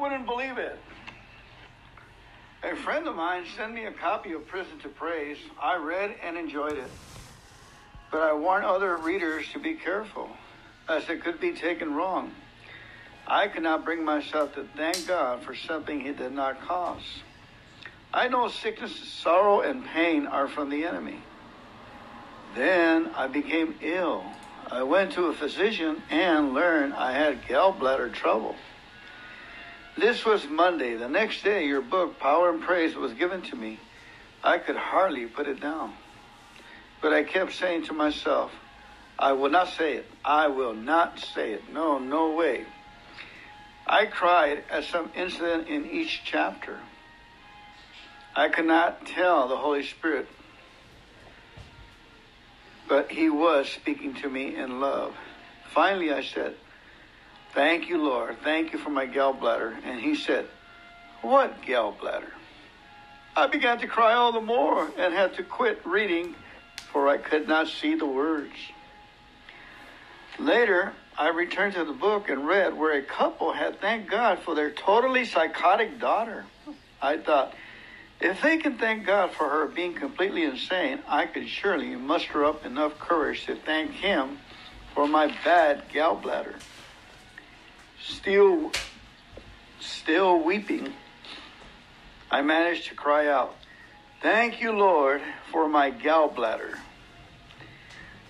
wouldn't believe it. A friend of mine sent me a copy of Prison to Praise. I read and enjoyed it. But I warn other readers to be careful, as it could be taken wrong. I could not bring myself to thank God for something He did not cause. I know sickness, sorrow, and pain are from the enemy. Then I became ill. I went to a physician and learned I had gallbladder trouble. This was Monday. The next day, your book, Power in Praise, was given to me. I could hardly put it down. But I kept saying to myself, I will not say it. I will not say it. No, no way. I cried at some incident in each chapter. I could not tell the Holy Spirit, but He was speaking to me in love. Finally, I said, Thank you, Lord. Thank you for my gallbladder. And He said, What gallbladder? I began to cry all the more and had to quit reading, for I could not see the words. Later, I returned to the book and read where a couple had thanked God for their totally psychotic daughter. I thought, if they can thank God for her being completely insane, I could surely muster up enough courage to thank Him for my bad gallbladder. Still, still weeping, I managed to cry out, Thank you, Lord, for my gallbladder.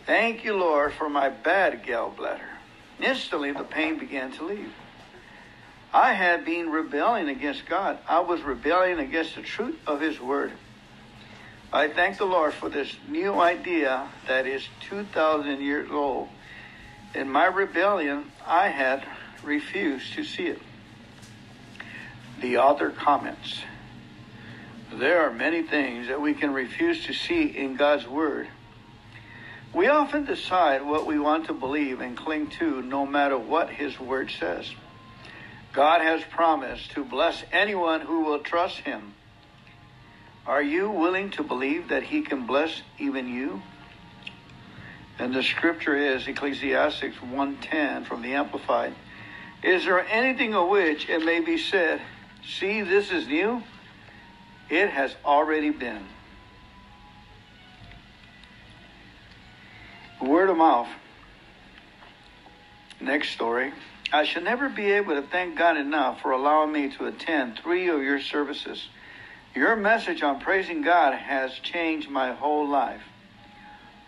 Thank you, Lord, for my bad gallbladder. Instantly, the pain began to leave. I had been rebelling against God. I was rebelling against the truth of His Word. I thank the Lord for this new idea that is 2,000 years old. In my rebellion, I had refused to see it. The author comments There are many things that we can refuse to see in God's Word. We often decide what we want to believe and cling to no matter what His Word says. God has promised to bless anyone who will trust him. Are you willing to believe that he can bless even you? And the scripture is Ecclesiastes 1:10 from the Amplified. Is there anything of which it may be said, see this is new? It has already been. Word of mouth. Next story. I shall never be able to thank God enough for allowing me to attend three of your services. Your message on praising God has changed my whole life.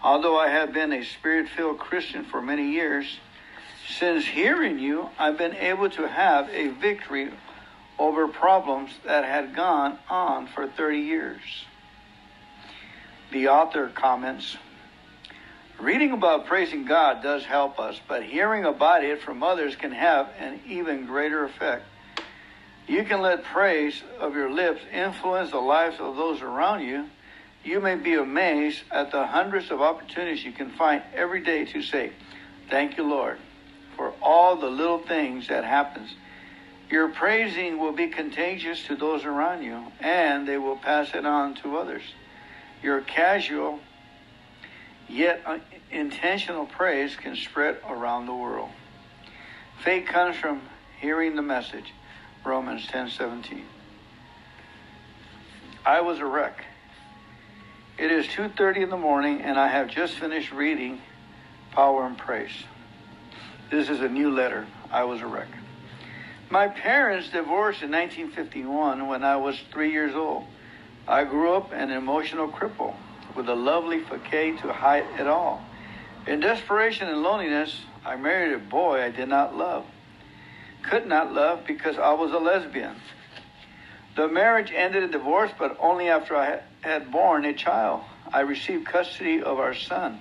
Although I have been a spirit filled Christian for many years, since hearing you, I've been able to have a victory over problems that had gone on for 30 years. The author comments Reading about praising God does help us, but hearing about it from others can have an even greater effect. You can let praise of your lips influence the lives of those around you. You may be amazed at the hundreds of opportunities you can find every day to say, Thank you, Lord, for all the little things that happens. Your praising will be contagious to those around you, and they will pass it on to others. Your casual Yet intentional praise can spread around the world. Faith comes from hearing the message. Romans 10:17. I was a wreck. It is 2:30 in the morning and I have just finished reading Power in Praise. This is a new letter. I was a wreck. My parents divorced in 1951 when I was 3 years old. I grew up an emotional cripple with a lovely facade to hide it all. In desperation and loneliness, I married a boy I did not love. Could not love because I was a lesbian. The marriage ended in divorce, but only after I had born a child. I received custody of our son.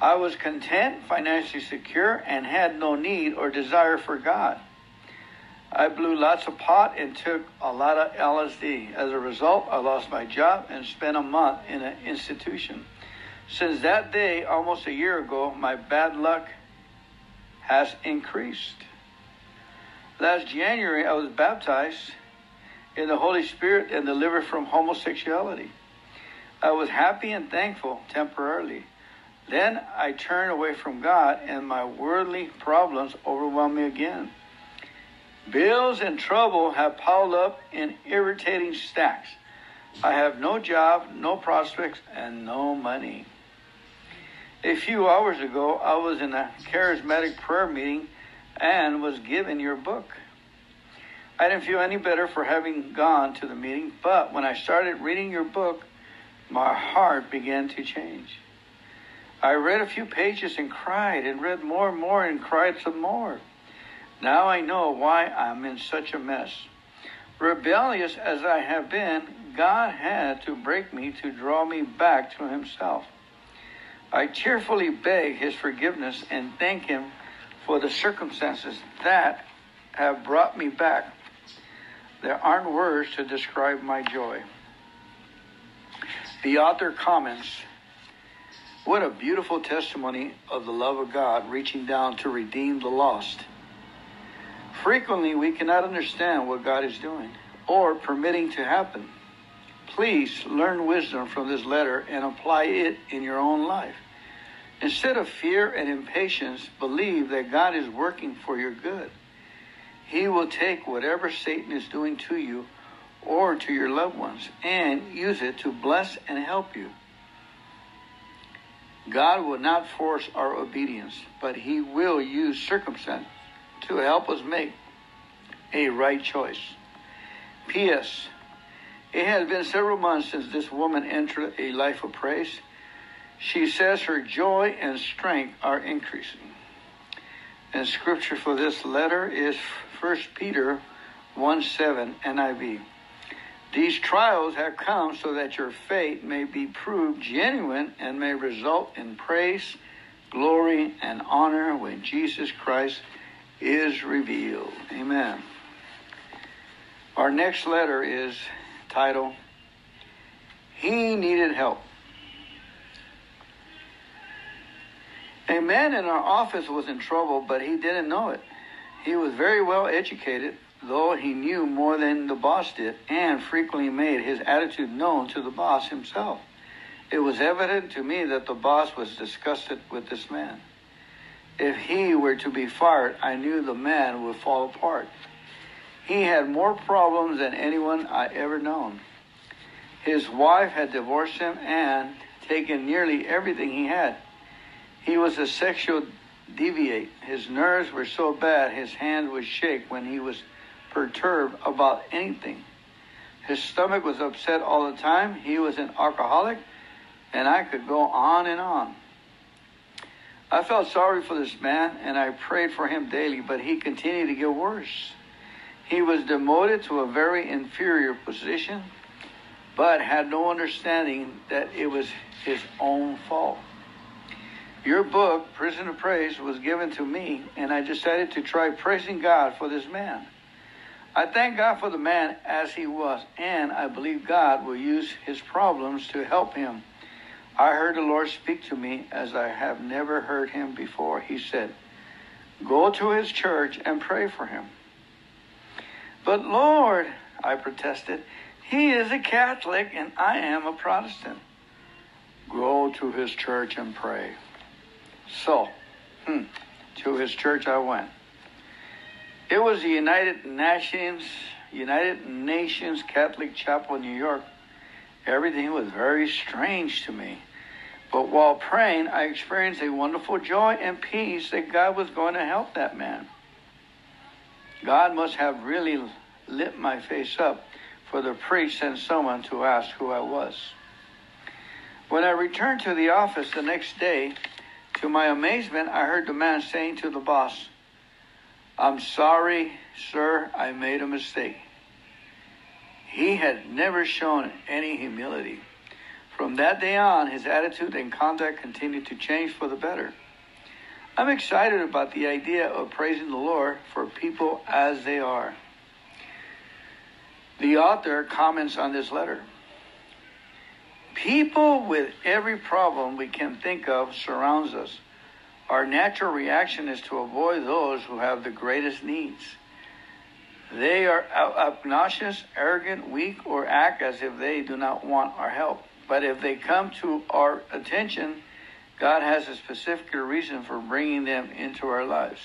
I was content, financially secure, and had no need or desire for God. I blew lots of pot and took a lot of LSD. As a result, I lost my job and spent a month in an institution. Since that day, almost a year ago, my bad luck has increased. Last January, I was baptized in the Holy Spirit and delivered from homosexuality. I was happy and thankful temporarily. Then I turn away from God, and my worldly problems overwhelm me again. Bills and trouble have piled up in irritating stacks. I have no job, no prospects, and no money. A few hours ago, I was in a charismatic prayer meeting and was given your book. I didn't feel any better for having gone to the meeting, but when I started reading your book, my heart began to change. I read a few pages and cried, and read more and more and cried some more. Now I know why I'm in such a mess. Rebellious as I have been, God had to break me to draw me back to Himself. I cheerfully beg His forgiveness and thank Him for the circumstances that have brought me back. There aren't words to describe my joy. The author comments What a beautiful testimony of the love of God reaching down to redeem the lost. Frequently, we cannot understand what God is doing or permitting to happen. Please learn wisdom from this letter and apply it in your own life. Instead of fear and impatience, believe that God is working for your good. He will take whatever Satan is doing to you or to your loved ones and use it to bless and help you. God will not force our obedience, but He will use circumstance to help us make a right choice. P.S. It has been several months since this woman entered a life of praise. She says her joy and strength are increasing. And scripture for this letter is 1 Peter 1 7 NIV. These trials have come so that your faith may be proved genuine and may result in praise, glory, and honor when Jesus Christ is revealed. Amen. Our next letter is titled He Needed Help. A man in our office was in trouble, but he didn't know it. He was very well educated, though he knew more than the boss did, and frequently made his attitude known to the boss himself. It was evident to me that the boss was disgusted with this man. If he were to be fired, I knew the man would fall apart. He had more problems than anyone I ever known. His wife had divorced him and taken nearly everything he had. He was a sexual deviate. His nerves were so bad his hand would shake when he was perturbed about anything. His stomach was upset all the time. He was an alcoholic, and I could go on and on. I felt sorry for this man and I prayed for him daily, but he continued to get worse. He was demoted to a very inferior position, but had no understanding that it was his own fault. Your book, Prison of Praise, was given to me, and I decided to try praising God for this man. I thank God for the man as he was, and I believe God will use his problems to help him. I heard the Lord speak to me as I have never heard him before. He said, Go to his church and pray for him. But Lord, I protested, he is a Catholic and I am a Protestant. Go to his church and pray. So, hmm, to his church I went. It was the United Nations, United Nations Catholic Chapel in New York. Everything was very strange to me. But while praying, I experienced a wonderful joy and peace that God was going to help that man. God must have really lit my face up for the priest sent someone to ask who I was. When I returned to the office the next day, to my amazement, I heard the man saying to the boss, I'm sorry, sir, I made a mistake. He had never shown any humility. From that day on, his attitude and conduct continued to change for the better. I'm excited about the idea of praising the Lord for people as they are. The author comments on this letter. People with every problem we can think of surrounds us. Our natural reaction is to avoid those who have the greatest needs. They are obnoxious, arrogant, weak, or act as if they do not want our help. But if they come to our attention, God has a specific reason for bringing them into our lives.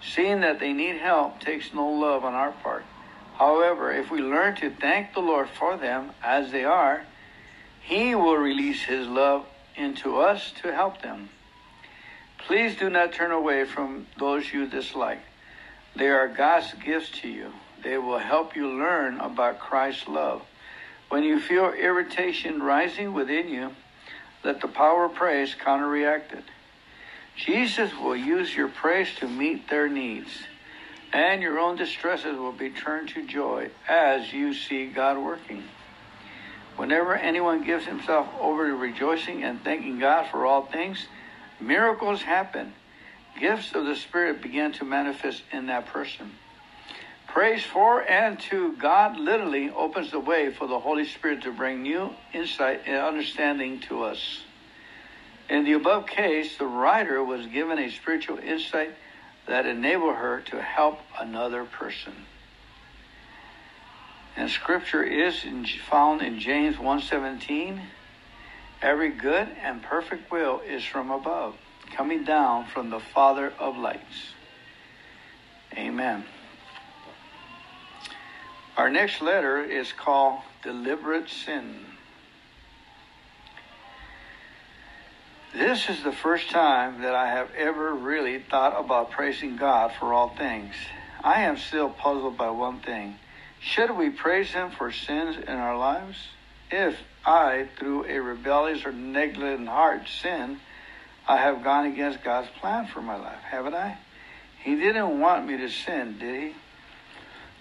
Seeing that they need help takes no love on our part. However, if we learn to thank the Lord for them as they are, He will release His love into us to help them. Please do not turn away from those you dislike. They are God's gifts to you. They will help you learn about Christ's love. When you feel irritation rising within you, let the power of praise counteract it. Jesus will use your praise to meet their needs, and your own distresses will be turned to joy as you see God working. Whenever anyone gives himself over to rejoicing and thanking God for all things, miracles happen. Gifts of the Spirit begin to manifest in that person. Praise for and to God literally opens the way for the Holy Spirit to bring new insight and understanding to us. In the above case, the writer was given a spiritual insight that enabled her to help another person. And scripture is found in James 1:17. Every good and perfect will is from above, coming down from the Father of lights. Amen. Our next letter is called Deliberate Sin. This is the first time that I have ever really thought about praising God for all things. I am still puzzled by one thing. Should we praise Him for sins in our lives? If I, through a rebellious or negligent heart, sin, I have gone against God's plan for my life, haven't I? He didn't want me to sin, did He?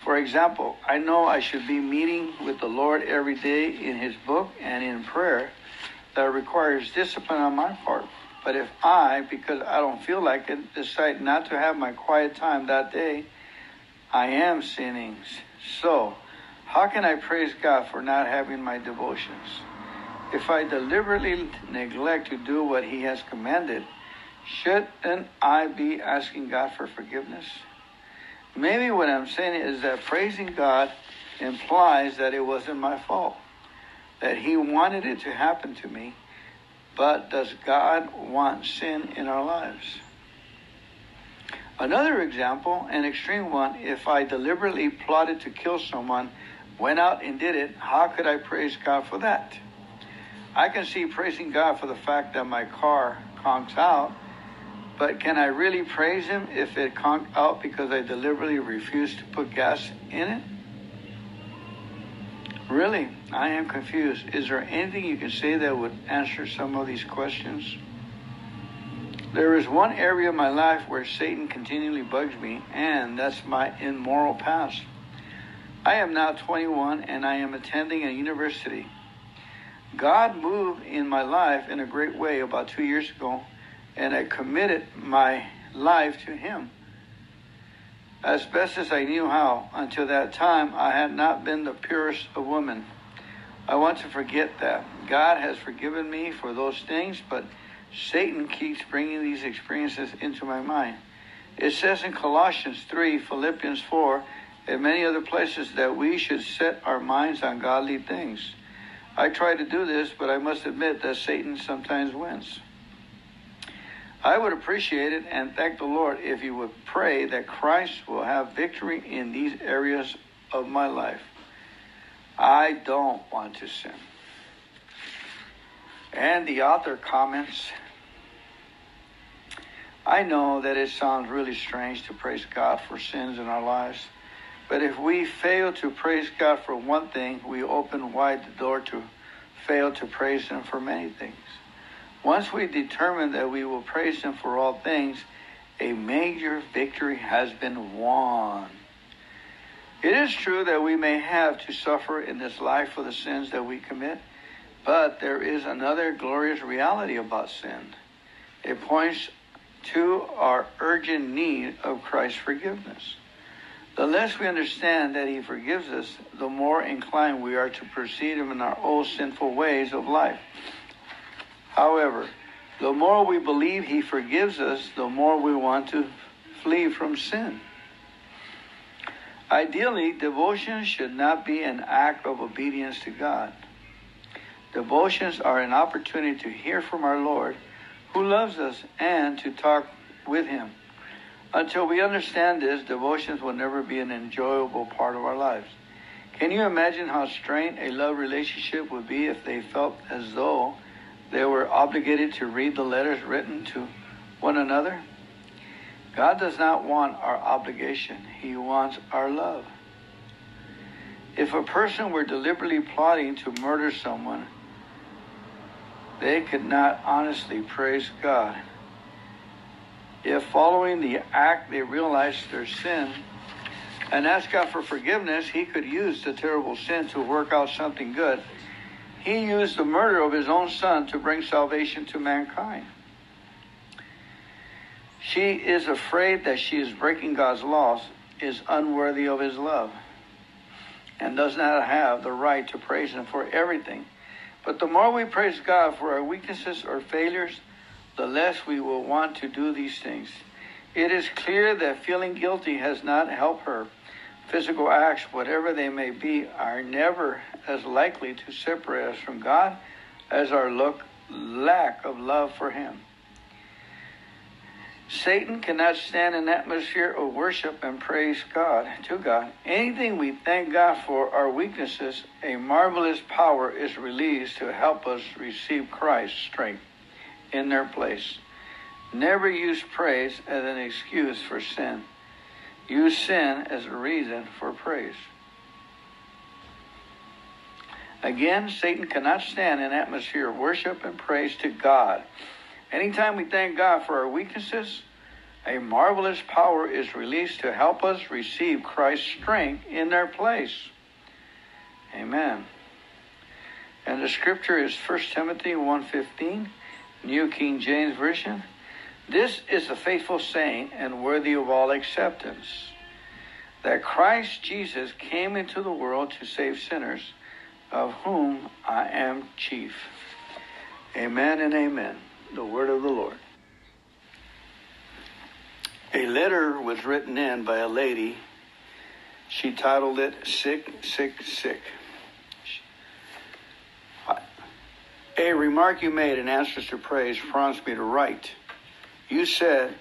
For example, I know I should be meeting with the Lord every day in His book and in prayer that requires discipline on my part. But if I, because I don't feel like it, decide not to have my quiet time that day, I am sinning. So, how can I praise God for not having my devotions? If I deliberately neglect to do what He has commanded, shouldn't I be asking God for forgiveness? Maybe what I'm saying is that praising God implies that it wasn't my fault, that He wanted it to happen to me. But does God want sin in our lives? Another example, an extreme one, if I deliberately plotted to kill someone, went out and did it, how could I praise God for that? I can see praising God for the fact that my car conks out, but can I really praise Him if it conked out because I deliberately refused to put gas in it? Really, I am confused. Is there anything you can say that would answer some of these questions? There is one area of my life where Satan continually bugs me, and that's my immoral past. I am now 21 and I am attending a university. God moved in my life in a great way about two years ago, and I committed my life to Him. As best as I knew how, until that time, I had not been the purest of women. I want to forget that. God has forgiven me for those things, but Satan keeps bringing these experiences into my mind. It says in Colossians 3, Philippians 4, and many other places that we should set our minds on godly things. I try to do this, but I must admit that Satan sometimes wins. I would appreciate it and thank the Lord if you would pray that Christ will have victory in these areas of my life. I don't want to sin. And the author comments I know that it sounds really strange to praise God for sins in our lives, but if we fail to praise God for one thing, we open wide the door to fail to praise Him for many things. Once we determine that we will praise Him for all things, a major victory has been won. It is true that we may have to suffer in this life for the sins that we commit, but there is another glorious reality about sin. It points to our urgent need of Christ's forgiveness. The less we understand that He forgives us, the more inclined we are to proceed him in our old sinful ways of life. However, the more we believe He forgives us, the more we want to flee from sin. Ideally, devotion should not be an act of obedience to God. Devotions are an opportunity to hear from our Lord, who loves us, and to talk with Him. Until we understand this, devotions will never be an enjoyable part of our lives. Can you imagine how strained a love relationship would be if they felt as though they were obligated to read the letters written to one another? God does not want our obligation, He wants our love. If a person were deliberately plotting to murder someone, they could not honestly praise God. If following the act they realized their sin and asked God for forgiveness, He could use the terrible sin to work out something good. He used the murder of His own Son to bring salvation to mankind. She is afraid that she is breaking God's laws, is unworthy of His love, and does not have the right to praise Him for everything. But the more we praise God for our weaknesses or failures, the less we will want to do these things. It is clear that feeling guilty has not helped her. Physical acts, whatever they may be, are never as likely to separate us from God as our look, lack of love for Him. Satan cannot stand an atmosphere of worship and praise God to God. Anything we thank God for our weaknesses, a marvelous power is released to help us receive Christ's strength in their place. Never use praise as an excuse for sin. Use sin as a reason for praise. Again, Satan cannot stand an atmosphere of worship and praise to God. Anytime we thank God for our weaknesses, a marvelous power is released to help us receive Christ's strength in their place. Amen. And the scripture is 1 Timothy 1:15, New King James Version. This is a faithful saying and worthy of all acceptance that Christ Jesus came into the world to save sinners, of whom I am chief. Amen and amen the word of the Lord. A letter was written in by a lady. She titled it Sick, Sick, Sick. A remark you made in answer to praise prompts me to write. You said,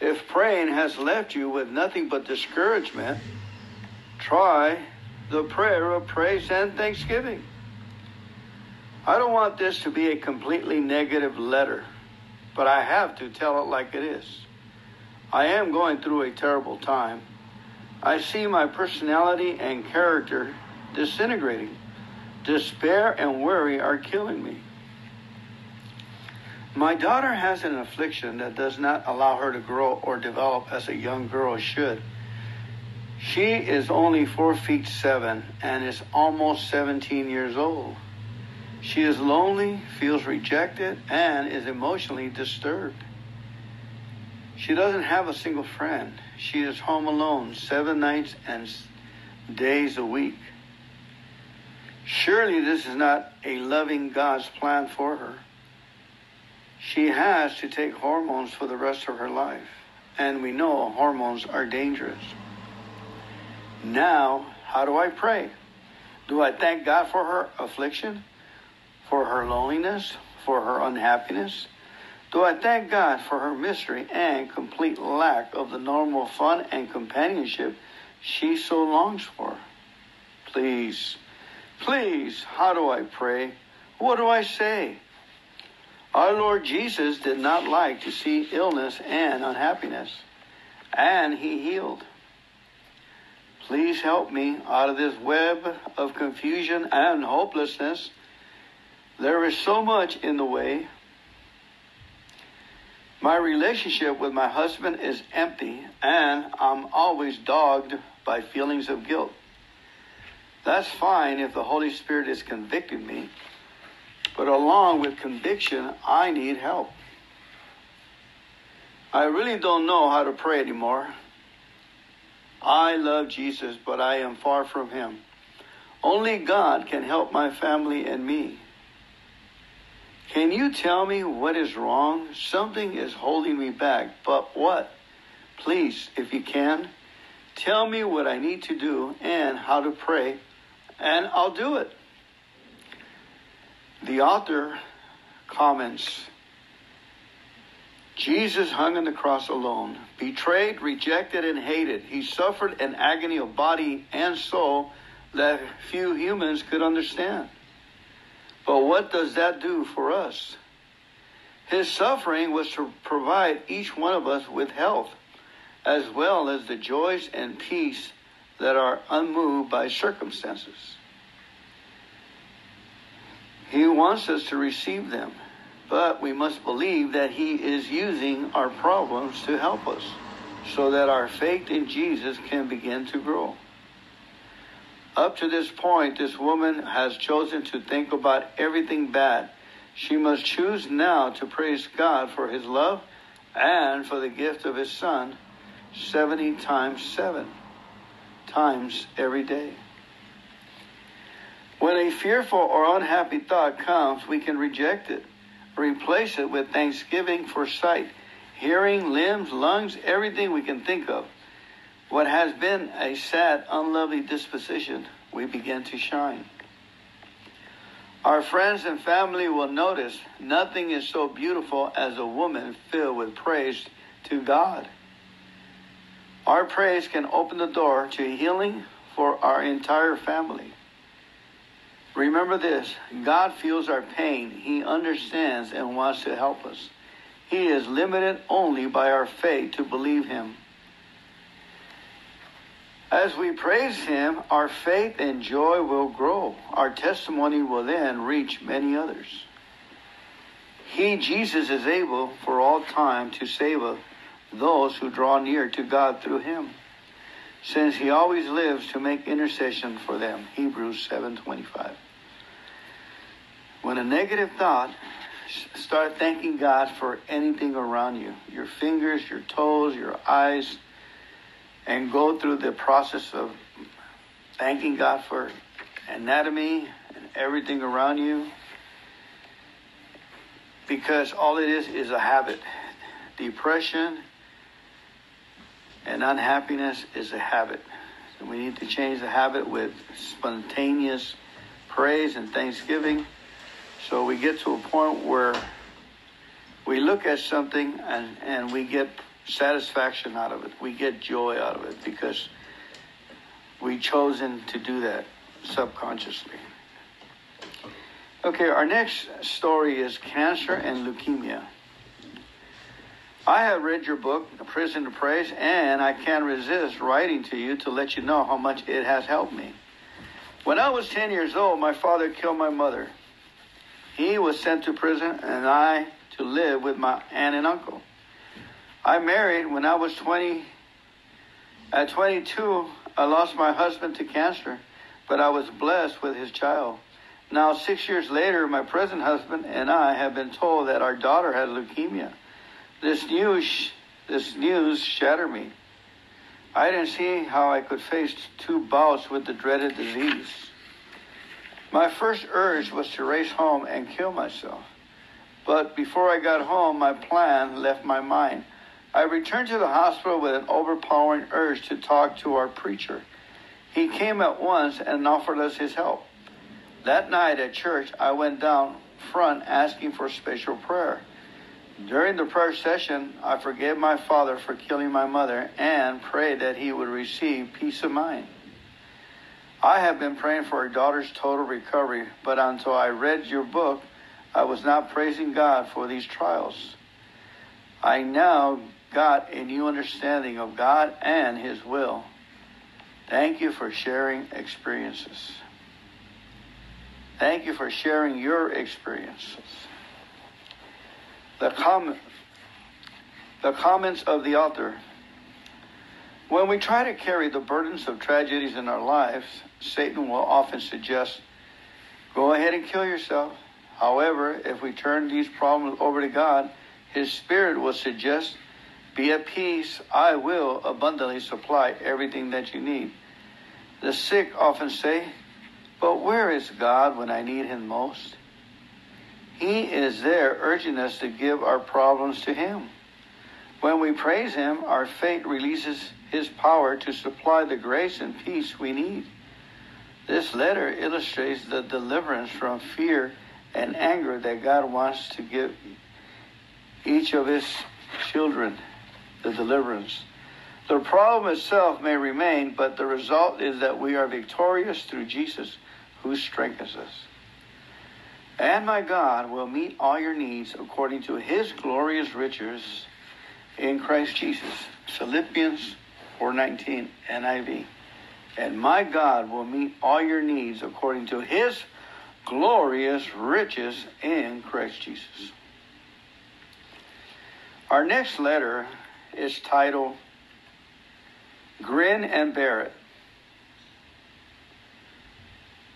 if praying has left you with nothing but discouragement, try the prayer of praise and thanksgiving. I don't want this to be a completely negative letter, but I have to tell it like it is. I am going through a terrible time. I see my personality and character disintegrating. Despair and worry are killing me. My daughter has an affliction that does not allow her to grow or develop as a young girl should. She is only four feet seven and is almost 17 years old. She is lonely, feels rejected, and is emotionally disturbed. She doesn't have a single friend. She is home alone seven nights and days a week. Surely this is not a loving God's plan for her. She has to take hormones for the rest of her life, and we know hormones are dangerous. Now, how do I pray? Do I thank God for her affliction? for her loneliness, for her unhappiness? Do I thank God for her mystery and complete lack of the normal fun and companionship she so longs for? Please, please, how do I pray? What do I say? Our Lord Jesus did not like to see illness and unhappiness, and he healed. Please help me out of this web of confusion and hopelessness there is so much in the way. My relationship with my husband is empty, and I'm always dogged by feelings of guilt. That's fine if the Holy Spirit is convicting me, but along with conviction, I need help. I really don't know how to pray anymore. I love Jesus, but I am far from him. Only God can help my family and me. Can you tell me what is wrong? Something is holding me back, but what? Please, if you can, tell me what I need to do and how to pray, and I'll do it. The author comments Jesus hung on the cross alone, betrayed, rejected, and hated. He suffered an agony of body and soul that few humans could understand. But what does that do for us? His suffering was to provide each one of us with health, as well as the joys and peace that are unmoved by circumstances. He wants us to receive them, but we must believe that He is using our problems to help us so that our faith in Jesus can begin to grow. Up to this point, this woman has chosen to think about everything bad. She must choose now to praise God for His love and for the gift of His Son 70 times 7 times every day. When a fearful or unhappy thought comes, we can reject it, replace it with thanksgiving for sight, hearing, limbs, lungs, everything we can think of. What has been a sad, unlovely disposition, we begin to shine. Our friends and family will notice nothing is so beautiful as a woman filled with praise to God. Our praise can open the door to healing for our entire family. Remember this God feels our pain, He understands and wants to help us. He is limited only by our faith to believe Him. As we praise Him, our faith and joy will grow. Our testimony will then reach many others. He, Jesus, is able for all time to save those who draw near to God through him, since he always lives to make intercession for them. Hebrews 7:25. When a negative thought, start thanking God for anything around you, your fingers, your toes, your eyes, and go through the process of thanking God for anatomy and everything around you because all it is is a habit. Depression, and unhappiness is a habit. We need to change the habit with spontaneous praise and thanksgiving. So we get to a point where we look at something and, and we get satisfaction out of it. We get joy out of it because we chosen to do that subconsciously. Okay, our next story is cancer and leukemia. I have read your book, A Prison to Praise, and I can't resist writing to you to let you know how much it has helped me. When I was 10 years old, my father killed my mother. He was sent to prison, and I to live with my aunt and uncle. I married when I was 20. At 22, I lost my husband to cancer, but I was blessed with his child. Now, six years later, my present husband and I have been told that our daughter had leukemia. This news, this news shattered me. I didn't see how I could face two bouts with the dreaded disease. My first urge was to race home and kill myself. But before I got home, my plan left my mind. I returned to the hospital with an overpowering urge to talk to our preacher. He came at once and offered us his help. That night at church, I went down front asking for special prayer. During the prayer session, I forgave my father for killing my mother and prayed that he would receive peace of mind. I have been praying for our daughter's total recovery, but until I read your book, I was not praising God for these trials. I now got a new understanding of God and His will. Thank you for sharing experiences. Thank you for sharing your experiences the, com- the comments of the author. When we try to carry the burdens of tragedies in our lives, Satan will often suggest, go ahead and kill yourself. However, if we turn these problems over to God, his spirit will suggest, be at peace, I will abundantly supply everything that you need. The sick often say, but where is God when I need him most? He is there urging us to give our problems to Him. When we praise Him, our faith releases His power to supply the grace and peace we need. This letter illustrates the deliverance from fear and anger that God wants to give each of His children, the deliverance. The problem itself may remain, but the result is that we are victorious through Jesus who strengthens us. And my God will meet all your needs according to his glorious riches in Christ Jesus. Philippians 4:19 NIV. And my God will meet all your needs according to his glorious riches in Christ Jesus. Our next letter is titled Grin and Bear It.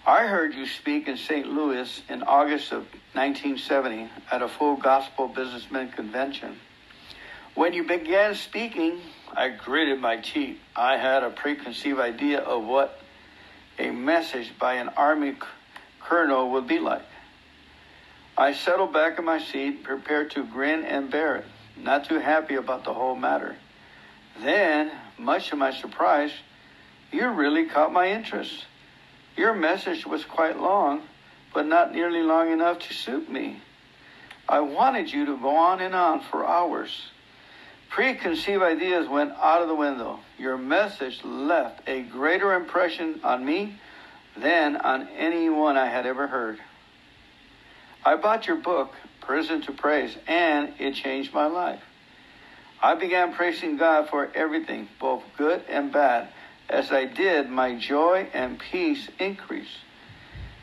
I heard you speak in St. Louis in August of 1970 at a full gospel businessman convention. When you began speaking, I gritted my teeth. I had a preconceived idea of what a message by an Army colonel would be like. I settled back in my seat, prepared to grin and bear it, not too happy about the whole matter. Then, much to my surprise, you really caught my interest. Your message was quite long, but not nearly long enough to suit me. I wanted you to go on and on for hours. Preconceived ideas went out of the window. Your message left a greater impression on me than on anyone I had ever heard. I bought your book, Prison to Praise, and it changed my life. I began praising God for everything, both good and bad. As I did, my joy and peace increased.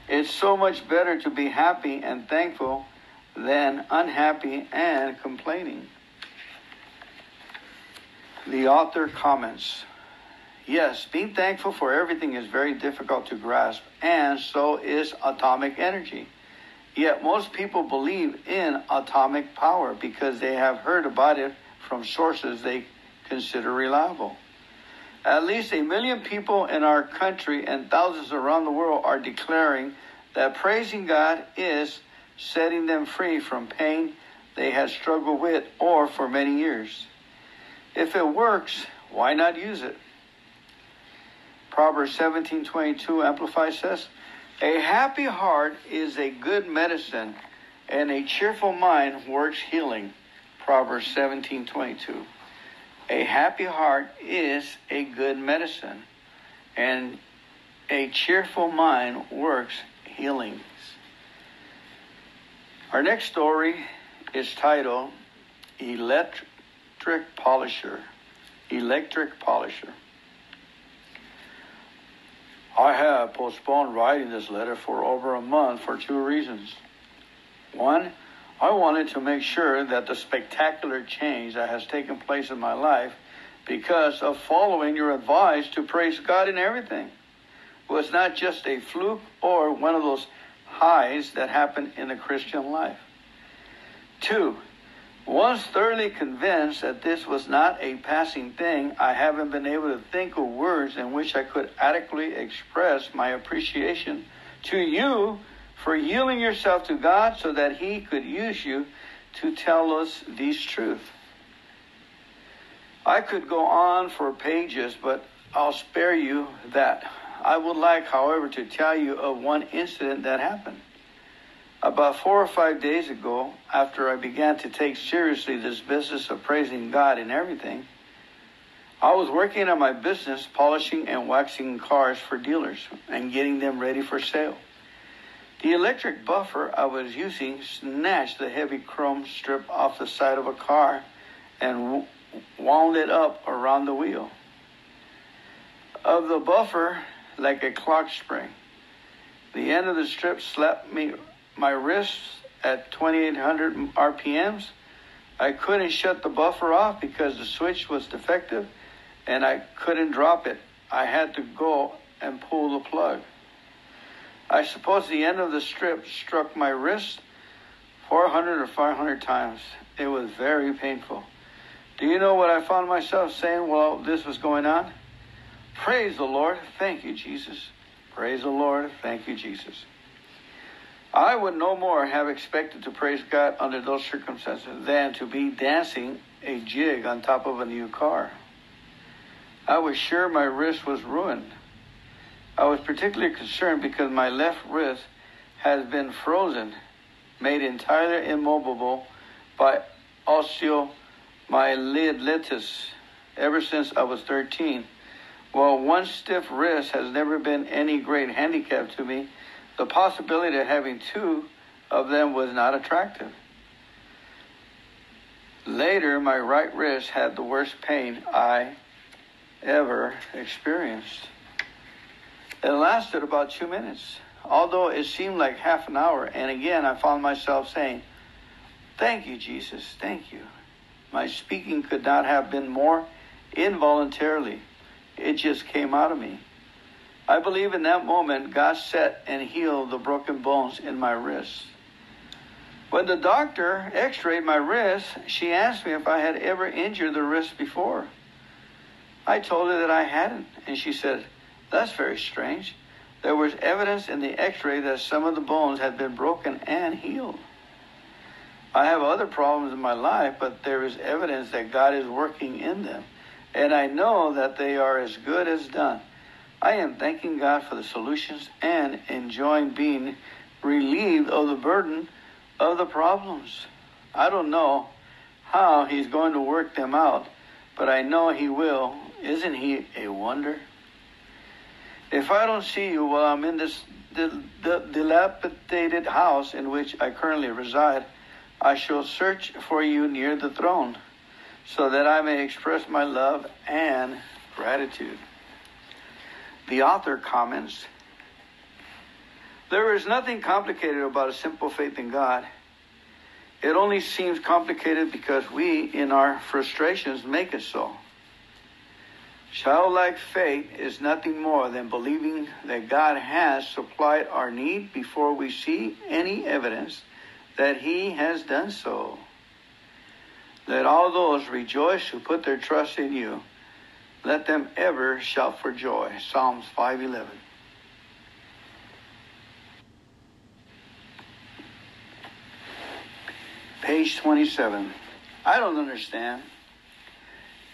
It's so much better to be happy and thankful than unhappy and complaining. The author comments Yes, being thankful for everything is very difficult to grasp, and so is atomic energy. Yet most people believe in atomic power because they have heard about it from sources they consider reliable. At least a million people in our country and thousands around the world are declaring that praising God is setting them free from pain they had struggled with or for many years. If it works, why not use it? Proverbs 17:22 Amplified says, "A happy heart is a good medicine, and a cheerful mind works healing." Proverbs 17:22. A happy heart is a good medicine, and a cheerful mind works healings. Our next story is titled Electric polisher. Electric polisher. I have postponed writing this letter for over a month for two reasons. One, I wanted to make sure that the spectacular change that has taken place in my life because of following your advice to praise God in everything was not just a fluke or one of those highs that happen in the Christian life. Two, once thoroughly convinced that this was not a passing thing, I haven't been able to think of words in which I could adequately express my appreciation to you for yielding yourself to God so that He could use you to tell us these truths. I could go on for pages, but I'll spare you that. I would like, however, to tell you of one incident that happened. About four or five days ago, after I began to take seriously this business of praising God in everything, I was working on my business polishing and waxing cars for dealers and getting them ready for sale. The electric buffer I was using snatched the heavy chrome strip off the side of a car and wound it up around the wheel of the buffer like a clock spring. The end of the strip slapped me my wrists at 2800 RPMs. I couldn't shut the buffer off because the switch was defective and I couldn't drop it. I had to go and pull the plug. I suppose the end of the strip struck my wrist 400 or 500 times. It was very painful. Do you know what I found myself saying while this was going on? Praise the Lord. Thank you, Jesus. Praise the Lord. Thank you, Jesus. I would no more have expected to praise God under those circumstances than to be dancing a jig on top of a new car. I was sure my wrist was ruined. I was particularly concerned because my left wrist has been frozen, made entirely immobile by osteomyelitis. ever since I was 13. While one stiff wrist has never been any great handicap to me, the possibility of having two of them was not attractive. Later, my right wrist had the worst pain I ever experienced. It lasted about two minutes, although it seemed like half an hour. And again, I found myself saying, Thank you, Jesus, thank you. My speaking could not have been more involuntarily. It just came out of me. I believe in that moment God set and healed the broken bones in my wrists. When the doctor x rayed my wrist, she asked me if I had ever injured the wrist before. I told her that I hadn't, and she said, That's very strange. There was evidence in the x ray that some of the bones had been broken and healed. I have other problems in my life, but there is evidence that God is working in them, and I know that they are as good as done. I am thanking God for the solutions and enjoying being relieved of the burden of the problems. I don't know how he's going to work them out, but I know he will. Isn't he a wonder? If I don't see you while I'm in this dilapidated house in which I currently reside, I shall search for you near the throne, so that I may express my love and gratitude. The author comments there is nothing complicated about a simple faith in God. It only seems complicated because we, in our frustrations, make it so. Childlike faith is nothing more than believing that God has supplied our need before we see any evidence that He has done so. Let all those rejoice who put their trust in you. Let them ever shout for joy. Psalms 511. Page 27. I don't understand.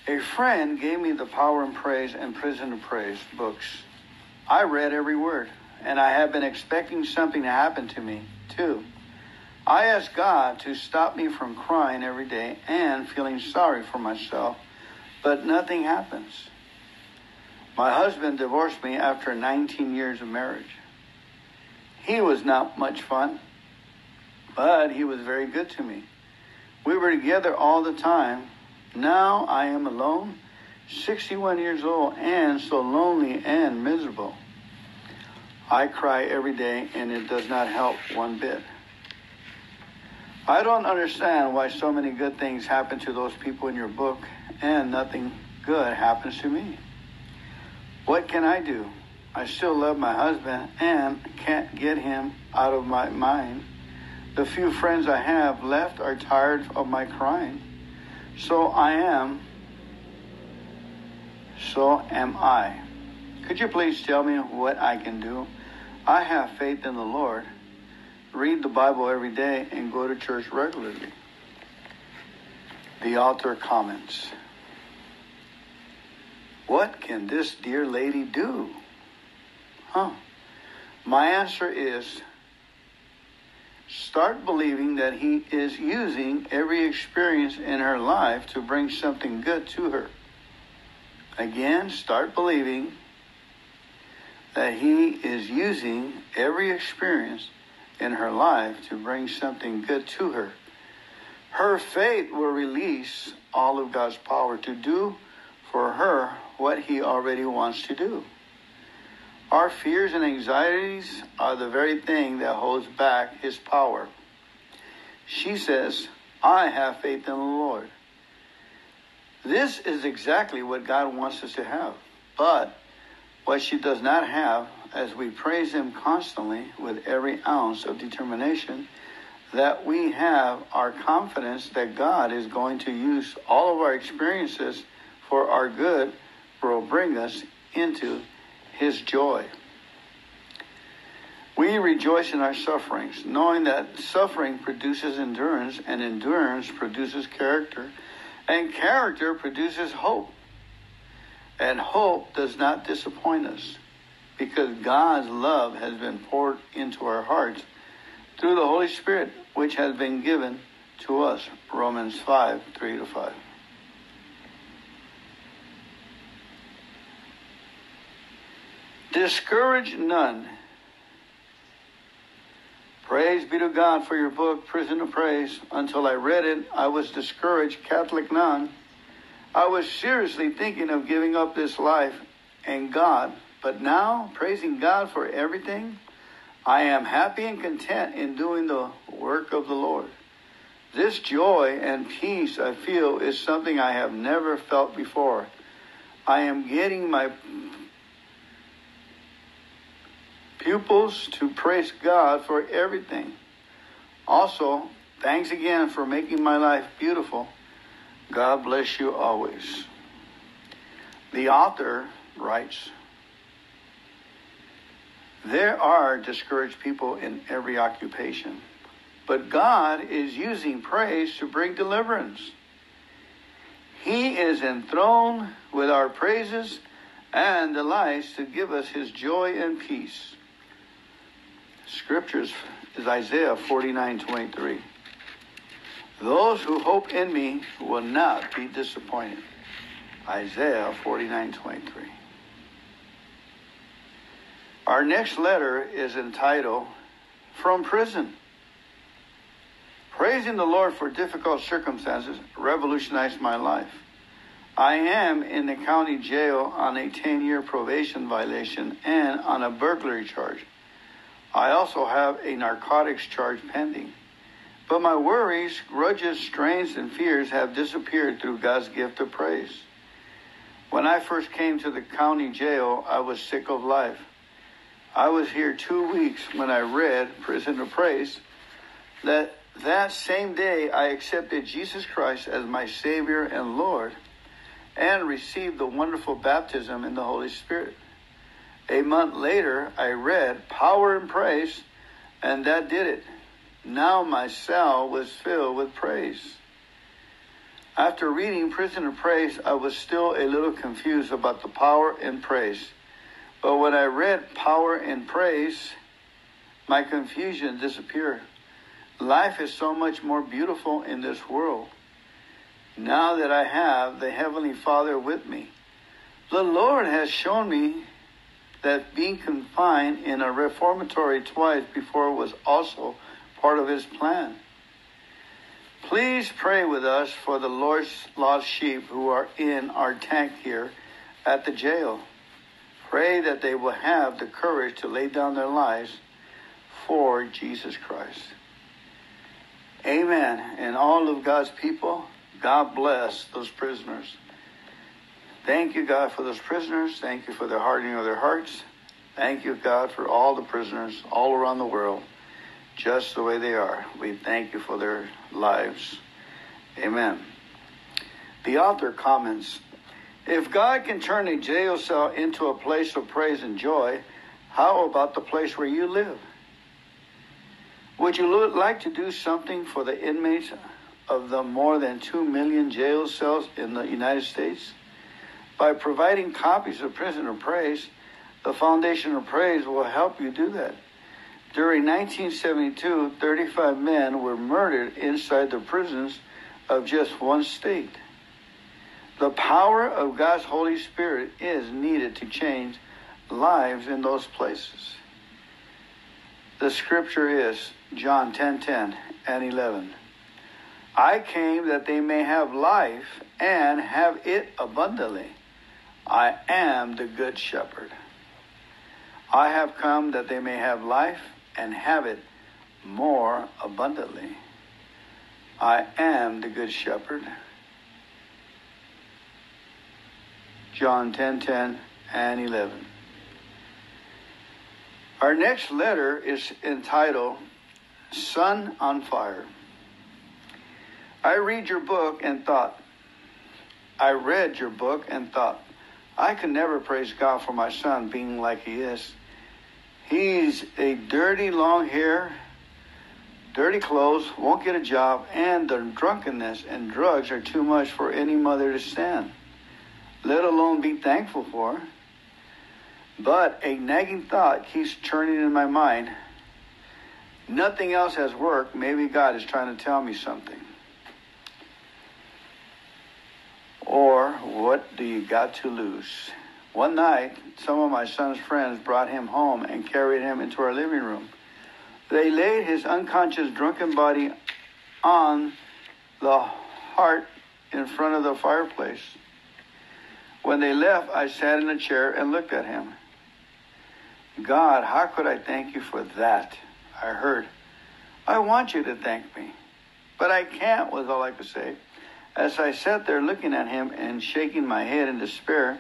A friend gave me the Power in Praise and Prison of Praise books. I read every word, and I have been expecting something to happen to me, too. I ask God to stop me from crying every day and feeling sorry for myself, but nothing happens. My husband divorced me after 19 years of marriage. He was not much fun but he was very good to me. We were together all the time. Now I am alone, 61 years old, and so lonely and miserable. I cry every day, and it does not help one bit. I don't understand why so many good things happen to those people in your book, and nothing good happens to me. What can I do? I still love my husband and can't get him out of my mind. The few friends I have left are tired of my crying. So I am. So am I. Could you please tell me what I can do? I have faith in the Lord, read the Bible every day, and go to church regularly. The author comments What can this dear lady do? Huh? My answer is start believing that He is using every experience in her life to bring something good to her. Again, start believing that He is using every experience in her life to bring something good to her. Her faith will release all of God's power to do for her what He already wants to do. Our fears and anxieties are the very thing that holds back his power. She says, I have faith in the Lord. This is exactly what God wants us to have. But what she does not have, as we praise Him constantly with every ounce of determination, that we have our confidence that God is going to use all of our experiences for our good, will bring us into his joy. We rejoice in our sufferings, knowing that suffering produces endurance, and endurance produces character, and character produces hope. And hope does not disappoint us, because God's love has been poured into our hearts through the Holy Spirit, which has been given to us. Romans 5 3 to 5. Discourage nun. Praise be to God for your book, Prison of Praise. Until I read it, I was discouraged, Catholic nun. I was seriously thinking of giving up this life and God, but now, praising God for everything, I am happy and content in doing the work of the Lord. This joy and peace I feel is something I have never felt before. I am getting my pupils to praise God for everything. Also, thanks again for making my life beautiful. God bless you always. The author writes There are discouraged people in every occupation, but God is using praise to bring deliverance. He is enthroned with our praises and delights to give us his joy and peace. Scriptures is Isaiah 49 23. Those who hope in me will not be disappointed. Isaiah 49 23. Our next letter is entitled From Prison. Praising the Lord for difficult circumstances revolutionized my life. I am in the county jail on a 10 year probation violation and on a burglary charge. I also have a narcotics charge pending. But my worries, grudges, strains, and fears have disappeared through God's gift of praise. When I first came to the county jail, I was sick of life. I was here two weeks when I read Prison of Praise. That that same day I accepted Jesus Christ as my Savior and Lord and received the wonderful baptism in the Holy Spirit. A month later, I read Power in Praise, and that did it. Now my cell was filled with praise. After reading Prison of Praise, I was still a little confused about the power and praise. But when I read Power in Praise, my confusion disappeared. Life is so much more beautiful in this world. Now that I have the Heavenly Father with me, the Lord has shown me that being confined in a reformatory twice before was also part of his plan. Please pray with us for the Lord's lost sheep who are in our tank here at the jail. Pray that they will have the courage to lay down their lives for Jesus Christ. Amen. And all of God's people, God bless those prisoners. Thank you, God, for those prisoners. Thank you for the hardening of their hearts. Thank you, God, for all the prisoners all around the world, just the way they are. We thank you for their lives. Amen. The author comments If God can turn a jail cell into a place of praise and joy, how about the place where you live? Would you like to do something for the inmates of the more than 2 million jail cells in the United States? By providing copies of Prison of Praise, the Foundation of Praise will help you do that. During 1972, 35 men were murdered inside the prisons of just one state. The power of God's Holy Spirit is needed to change lives in those places. The scripture is John 10 10 and 11. I came that they may have life and have it abundantly. I am the good shepherd. I have come that they may have life and have it more abundantly. I am the good shepherd. John 10 10 and 11. Our next letter is entitled Son on Fire. I read your book and thought, I read your book and thought, I can never praise God for my son being like he is. He's a dirty, long hair, dirty clothes, won't get a job, and the drunkenness and drugs are too much for any mother to stand, let alone be thankful for. But a nagging thought keeps churning in my mind. Nothing else has worked. Maybe God is trying to tell me something. Or what do you got to lose? One night, some of my son's friends brought him home and carried him into our living room. They laid his unconscious, drunken body on the hearth in front of the fireplace. When they left, I sat in a chair and looked at him. God, how could I thank you for that? I heard. I want you to thank me, but I can't, was all I could say. As I sat there looking at him and shaking my head in despair,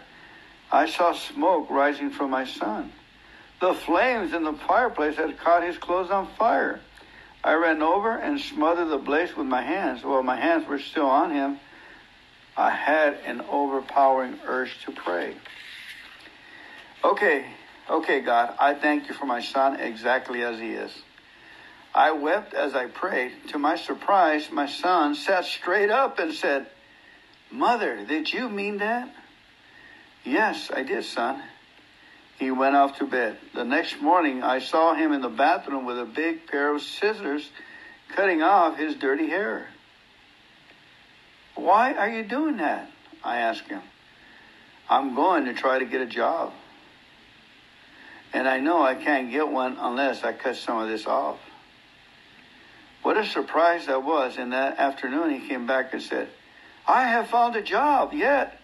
I saw smoke rising from my son. The flames in the fireplace had caught his clothes on fire. I ran over and smothered the blaze with my hands. While my hands were still on him, I had an overpowering urge to pray. Okay, okay, God, I thank you for my son exactly as he is. I wept as I prayed. To my surprise, my son sat straight up and said, Mother, did you mean that? Yes, I did, son. He went off to bed. The next morning, I saw him in the bathroom with a big pair of scissors cutting off his dirty hair. Why are you doing that? I asked him. I'm going to try to get a job. And I know I can't get one unless I cut some of this off. What a surprise that was. In that afternoon, he came back and said, I have found a job yet.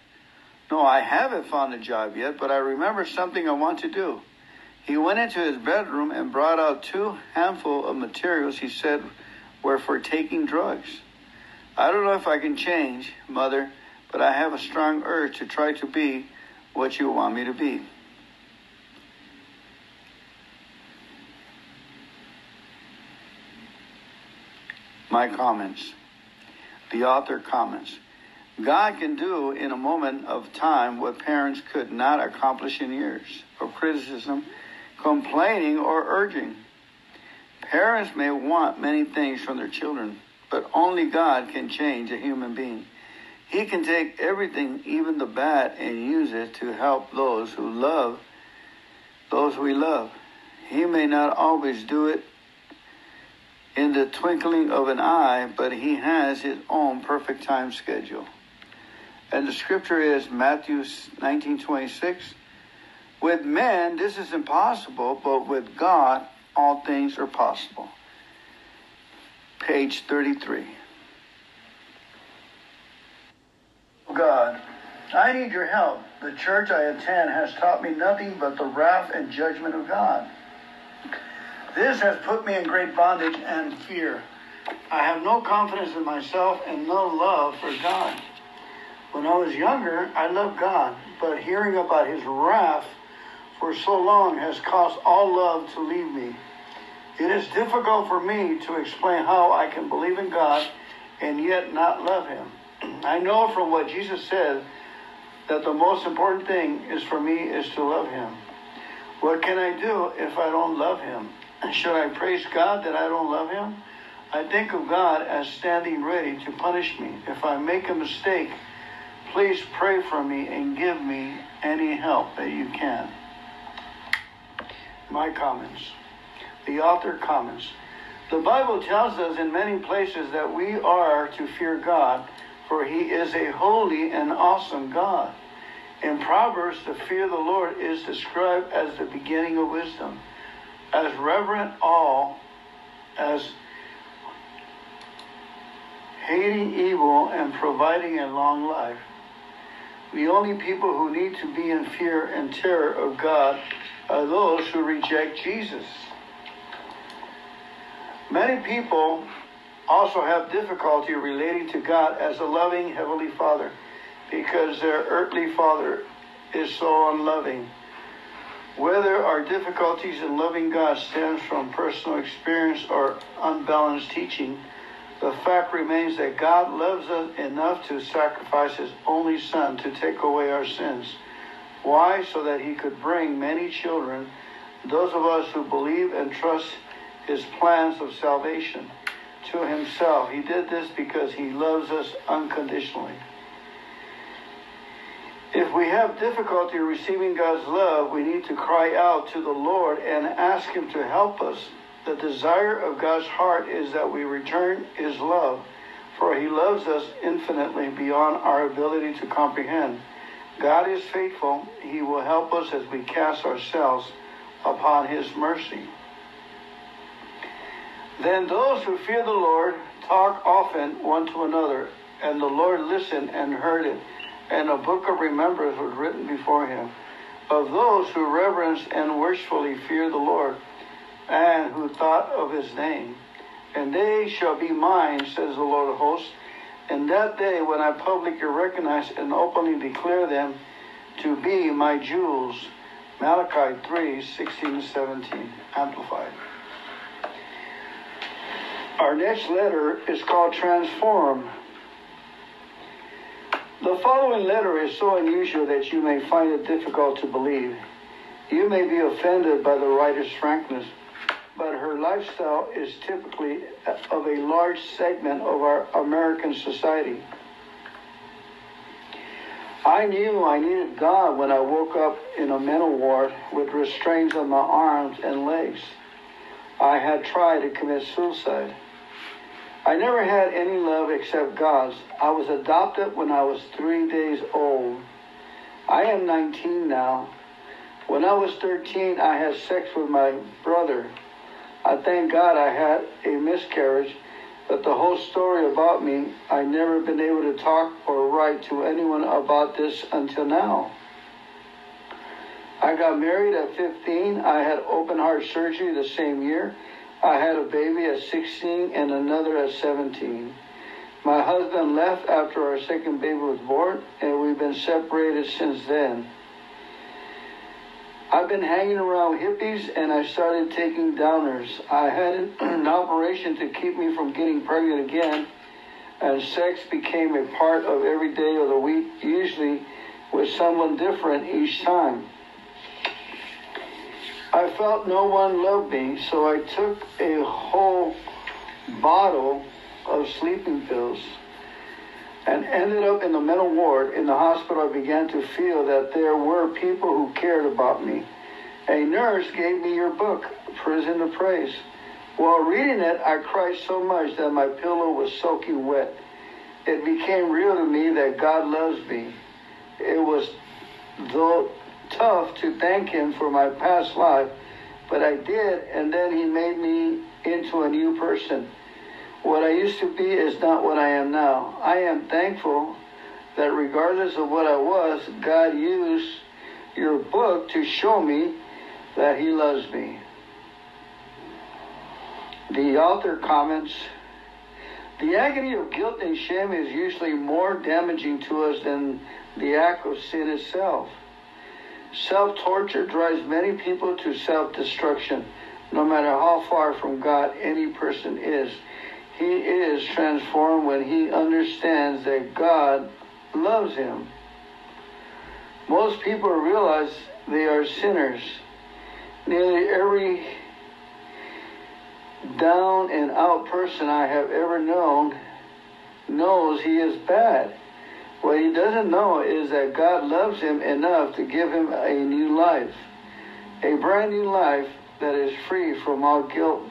No, I haven't found a job yet, but I remember something I want to do. He went into his bedroom and brought out two handful of materials he said were for taking drugs. I don't know if I can change, Mother, but I have a strong urge to try to be what you want me to be. My comments. The author comments. God can do in a moment of time what parents could not accomplish in years of criticism, complaining, or urging. Parents may want many things from their children, but only God can change a human being. He can take everything, even the bad, and use it to help those who love those we love. He may not always do it in the twinkling of an eye, but he has his own perfect time schedule. And the scripture is Matthew 19:26. With men this is impossible, but with God all things are possible. Page 33. God, I need your help. The church I attend has taught me nothing but the wrath and judgment of God. This has put me in great bondage and fear. I have no confidence in myself and no love for God. When I was younger, I loved God, but hearing about his wrath for so long has caused all love to leave me. It is difficult for me to explain how I can believe in God and yet not love him. I know from what Jesus said that the most important thing is for me is to love him. What can I do if I don't love him? Should I praise God that I don't love him? I think of God as standing ready to punish me. If I make a mistake, Please pray for me and give me any help that you can. My comments. The author comments. The Bible tells us in many places that we are to fear God, for he is a holy and awesome God. In Proverbs, the fear of the Lord is described as the beginning of wisdom, as reverent all, as hating evil and providing a long life. The only people who need to be in fear and terror of God are those who reject Jesus. Many people also have difficulty relating to God as a loving Heavenly Father because their earthly father is so unloving. Whether our difficulties in loving God stems from personal experience or unbalanced teaching, the fact remains that God loves us enough to sacrifice his only son to take away our sins. Why? So that he could bring many children, those of us who believe and trust his plans of salvation, to himself. He did this because he loves us unconditionally. If we have difficulty receiving God's love, we need to cry out to the Lord and ask him to help us the desire of God's heart is that we return his love, for he loves us infinitely beyond our ability to comprehend. God is faithful. He will help us as we cast ourselves upon his mercy. Then those who fear the Lord talk often one to another, and the Lord listened and heard it, and a book of remembrance was written before him of those who reverence and worshipfully fear the Lord, and who thought of his name. And they shall be mine, says the Lord of hosts, in that day when I publicly recognize and openly declare them to be my jewels. Malachi 3 16 17, Amplified. Our next letter is called Transform. The following letter is so unusual that you may find it difficult to believe. You may be offended by the writer's frankness but her lifestyle is typically of a large segment of our American society. I knew I needed God when I woke up in a mental ward with restraints on my arms and legs. I had tried to commit suicide. I never had any love except God's. I was adopted when I was three days old. I am 19 now. When I was 13, I had sex with my brother. I thank God I had a miscarriage, but the whole story about me, I never been able to talk or write to anyone about this until now. I got married at 15. I had open heart surgery the same year. I had a baby at 16 and another at 17. My husband left after our second baby was born, and we've been separated since then. I've been hanging around hippies and I started taking downers. I had an operation to keep me from getting pregnant again, and sex became a part of every day of the week, usually with someone different each time. I felt no one loved me, so I took a whole bottle of sleeping pills and ended up in the mental ward in the hospital. I began to feel that there were people who cared about me. A nurse gave me your book, Prison of Praise. While reading it, I cried so much that my pillow was soaking wet. It became real to me that God loves me. It was though tough to thank Him for my past life, but I did, and then He made me into a new person. What I used to be is not what I am now. I am thankful that regardless of what I was, God used your book to show me that He loves me. The author comments The agony of guilt and shame is usually more damaging to us than the act of sin itself. Self torture drives many people to self destruction, no matter how far from God any person is he is transformed when he understands that God loves him. Most people realize they are sinners. Nearly every down and out person I have ever known knows he is bad. What he doesn't know is that God loves him enough to give him a new life, a brand new life that is free from all guilt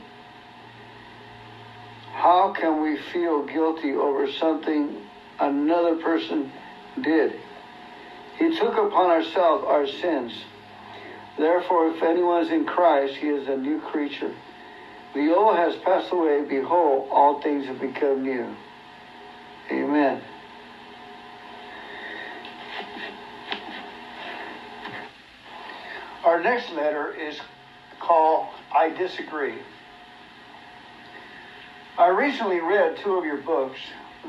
how can we feel guilty over something another person did? He took upon ourselves our sins. Therefore, if anyone is in Christ, he is a new creature. The old has passed away. Behold, all things have become new. Amen. Our next letter is called I Disagree. I recently read two of your books.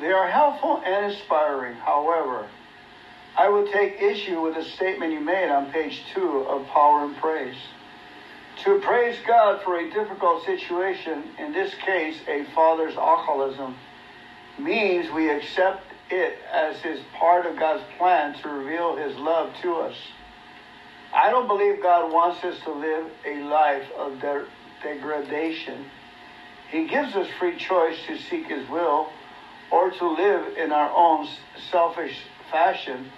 They are helpful and inspiring. However, I would take issue with a statement you made on page two of Power in Praise. To praise God for a difficult situation, in this case, a father's alcoholism, means we accept it as his part of God's plan to reveal his love to us. I don't believe God wants us to live a life of de- degradation he gives us free choice to seek His will or to live in our own selfish fashion.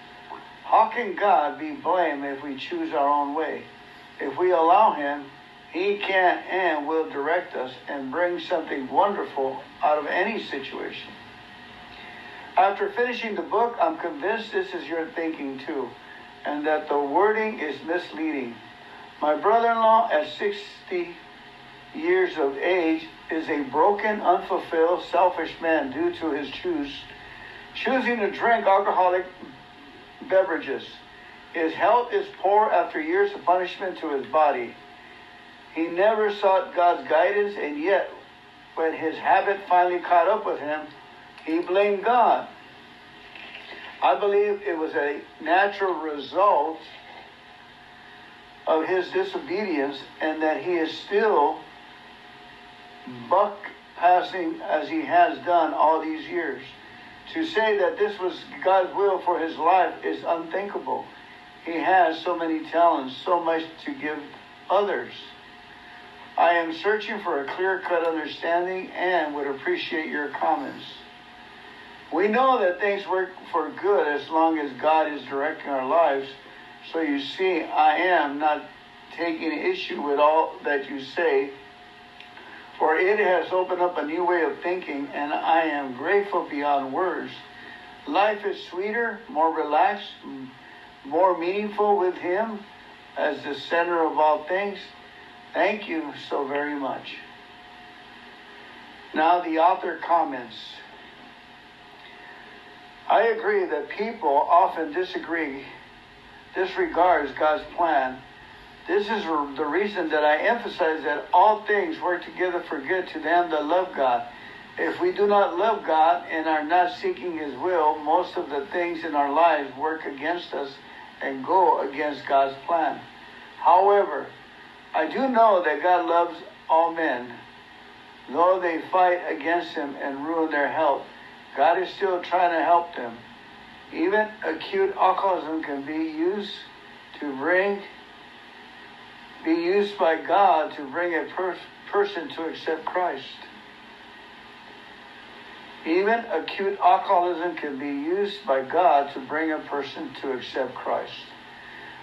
How can God be blamed if we choose our own way? If we allow Him, He can and will direct us and bring something wonderful out of any situation. After finishing the book, I'm convinced this is your thinking too. And that the wording is misleading. My brother in law, at 60 years of age, is a broken, unfulfilled, selfish man due to his choose, choosing to drink alcoholic beverages. His health is poor after years of punishment to his body. He never sought God's guidance, and yet, when his habit finally caught up with him, he blamed God. I believe it was a natural result of his disobedience and that he is still buck passing as he has done all these years. To say that this was God's will for his life is unthinkable. He has so many talents, so much to give others. I am searching for a clear cut understanding and would appreciate your comments. We know that things work for good as long as God is directing our lives. So you see, I am not taking issue with all that you say, for it has opened up a new way of thinking, and I am grateful beyond words. Life is sweeter, more relaxed, more meaningful with Him as the center of all things. Thank you so very much. Now, the author comments. I agree that people often disagree, disregards God's plan. This is the reason that I emphasize that all things work together for good to them that love God. If we do not love God and are not seeking His will, most of the things in our lives work against us and go against God's plan. However, I do know that God loves all men, though they fight against Him and ruin their health. God is still trying to help them. Even acute alcoholism can be used to bring, be used by God to bring a per- person to accept Christ. Even acute alcoholism can be used by God to bring a person to accept Christ.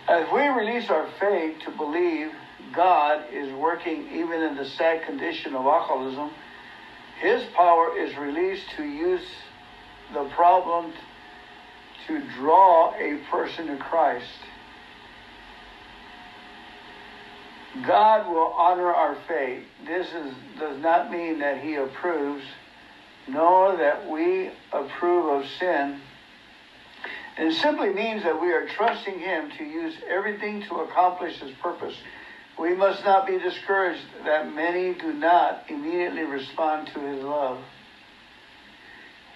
As we release our faith to believe God is working even in the sad condition of alcoholism, his power is released to use the problem to draw a person to Christ. God will honor our faith. This is, does not mean that he approves, nor that we approve of sin. It simply means that we are trusting him to use everything to accomplish his purpose. We must not be discouraged that many do not immediately respond to his love.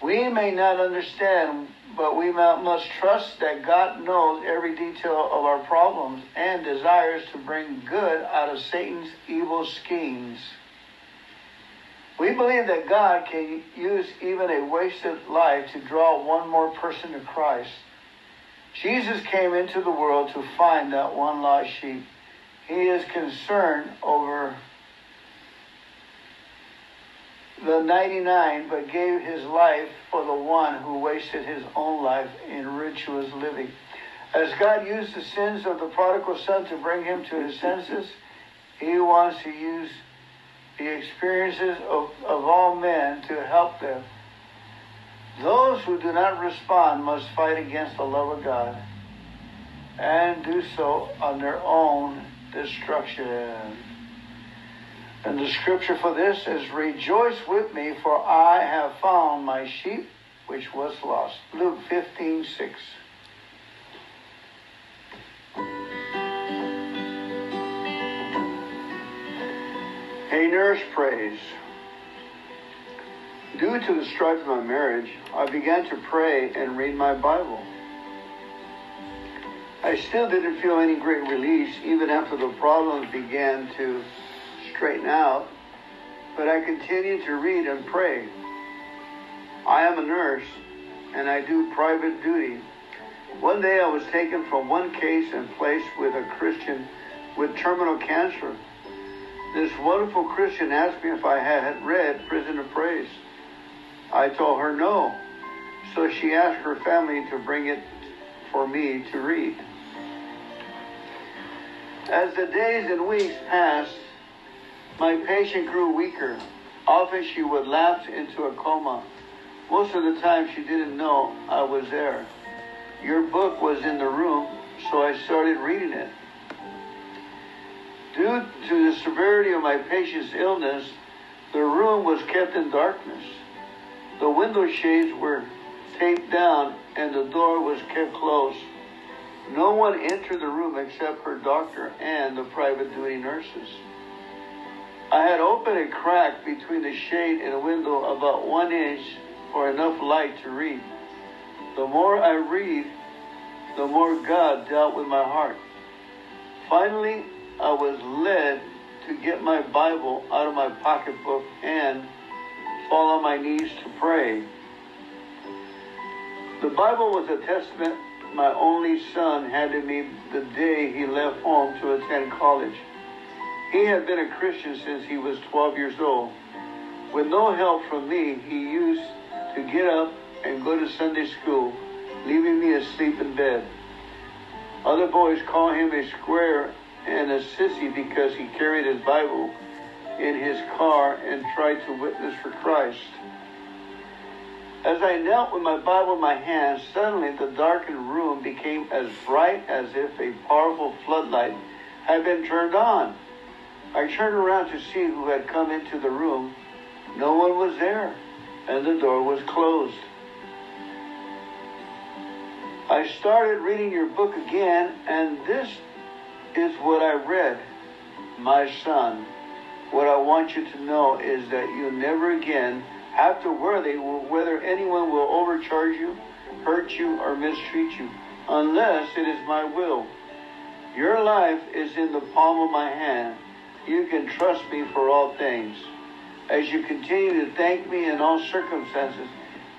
We may not understand, but we must trust that God knows every detail of our problems and desires to bring good out of Satan's evil schemes. We believe that God can use even a wasted life to draw one more person to Christ. Jesus came into the world to find that one lost sheep. He is concerned over the 99, but gave his life for the one who wasted his own life in rituous living. As God used the sins of the prodigal son to bring him to his senses, he wants to use the experiences of, of all men to help them. Those who do not respond must fight against the love of God and do so on their own destruction. And the scripture for this is Rejoice with me, for I have found my sheep which was lost. Luke 15 6. A nurse prays. Due to the strife of my marriage, I began to pray and read my Bible. I still didn't feel any great release even after the problems began to straighten out, but I continued to read and pray. I am a nurse and I do private duty. One day I was taken from one case and placed with a Christian with terminal cancer. This wonderful Christian asked me if I had read Prison of Praise. I told her no, so she asked her family to bring it for me to read. As the days and weeks passed, my patient grew weaker. Often she would lapse into a coma. Most of the time she didn't know I was there. Your book was in the room, so I started reading it. Due to the severity of my patient's illness, the room was kept in darkness. The window shades were taped down and the door was kept closed. No one entered the room except her doctor and the private duty nurses. I had opened a crack between the shade and the window about one inch for enough light to read. The more I read, the more God dealt with my heart. Finally, I was led to get my Bible out of my pocketbook and fall on my knees to pray. The Bible was a testament my only son handed me the day he left home to attend college. He had been a Christian since he was 12 years old. With no help from me, he used to get up and go to Sunday school, leaving me asleep in bed. Other boys call him a square and a sissy because he carried his Bible in his car and tried to witness for Christ. As I knelt with my Bible in my hand, suddenly the darkened room became as bright as if a powerful floodlight had been turned on. I turned around to see who had come into the room. No one was there, and the door was closed. I started reading your book again, and this is what I read. My son, what I want you to know is that you never again worry whether anyone will overcharge you, hurt you, or mistreat you, unless it is my will. Your life is in the palm of my hand. You can trust me for all things. As you continue to thank me in all circumstances,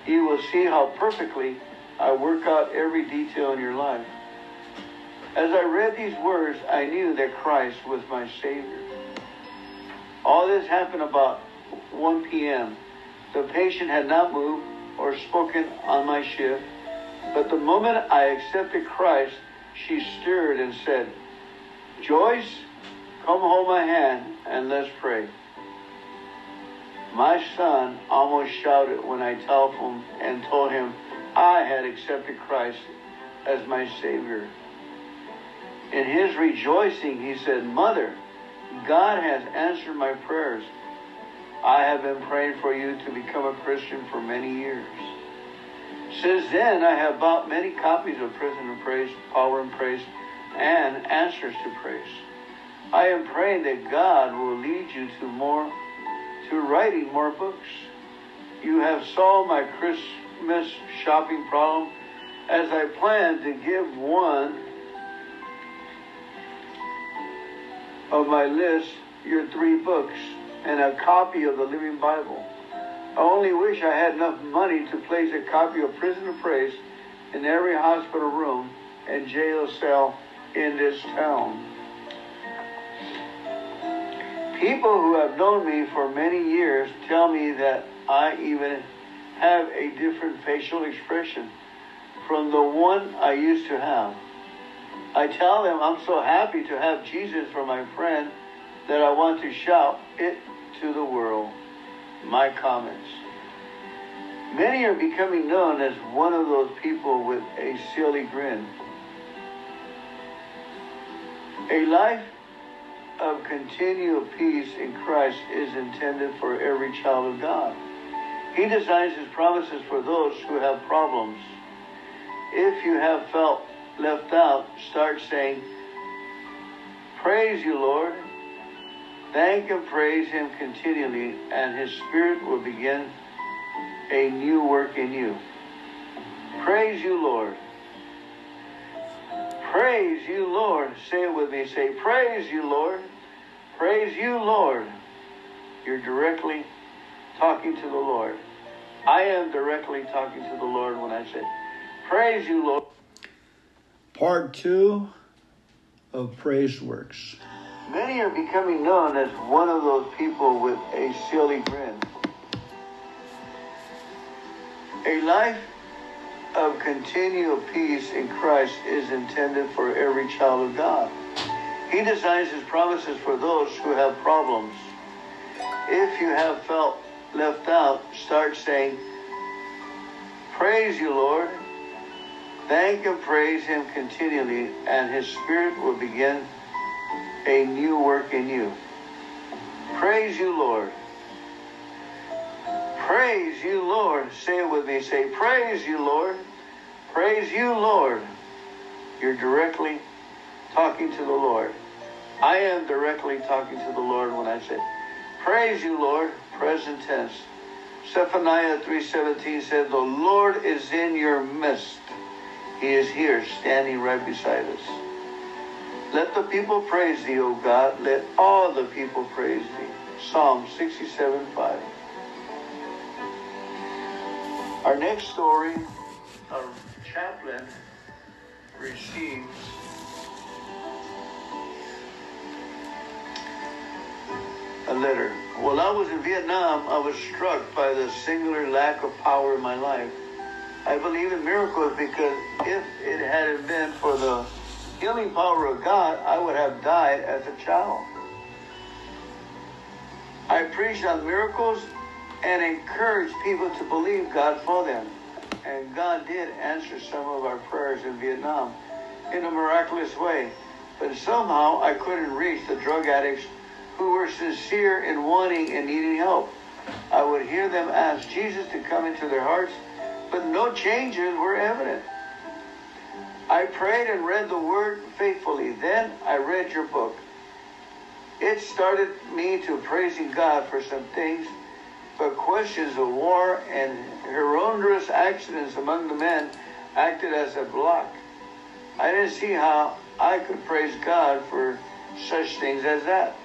you will see how perfectly I work out every detail in your life. As I read these words, I knew that Christ was my Savior. All this happened about 1 p.m. The patient had not moved or spoken on my shift, but the moment I accepted Christ, she stirred and said, Joyce, come hold my hand and let's pray. My son almost shouted when I telephoned and told him I had accepted Christ as my Savior. In his rejoicing, he said, Mother, God has answered my prayers. I have been praying for you to become a Christian for many years. Since then, I have bought many copies of Prison and Praise, Power in Praise, and Answers to Praise. I am praying that God will lead you to more, to writing more books. You have solved my Christmas shopping problem as I plan to give one of my list your three books and a copy of the Living Bible. I only wish I had enough money to place a copy of Prison of Praise in every hospital room and jail cell in this town. People who have known me for many years tell me that I even have a different facial expression from the one I used to have. I tell them I'm so happy to have Jesus for my friend that I want to shout it to the world. My comments. Many are becoming known as one of those people with a silly grin. A life of continual peace in Christ is intended for every child of God. He designs his promises for those who have problems. If you have felt left out, start saying, Praise you, Lord. Thank and praise Him continually, and His Spirit will begin a new work in you. Praise you, Lord. Praise you, Lord. Say it with me. Say, Praise you, Lord. Praise you, Lord. You're directly talking to the Lord. I am directly talking to the Lord when I say, Praise you, Lord. Part two of Praise Works. Many are becoming known as one of those people with a silly grin. A life of continual peace in Christ is intended for every child of God. He designs his promises for those who have problems. If you have felt left out, start saying, Praise you, Lord. Thank and praise him continually, and his spirit will begin a new work in you. Praise you, Lord. Praise you, Lord. Say it with me. Say, Praise you, Lord. Praise you, Lord. You're directly talking to the Lord. I am directly talking to the Lord when I say, Praise you, Lord. Present tense. Zephaniah 3.17 said, The Lord is in your midst. He is here, standing right beside us. Let the people praise thee, O God. Let all the people praise thee. Psalm 67 5. Our next story, our chaplain receives a letter. While I was in Vietnam, I was struck by the singular lack of power in my life. I believe in miracles because if it hadn't been for the healing power of God, I would have died as a child. I preached on miracles and encouraged people to believe God for them. And God did answer some of our prayers in Vietnam in a miraculous way. But somehow I couldn't reach the drug addicts who were sincere in wanting and needing help. I would hear them ask Jesus to come into their hearts, but no changes were evident. I prayed and read the word faithfully. Then I read your book. It started me to praising God for some things but questions of war and horrendous accidents among the men acted as a block. I didn't see how I could praise God for such things as that.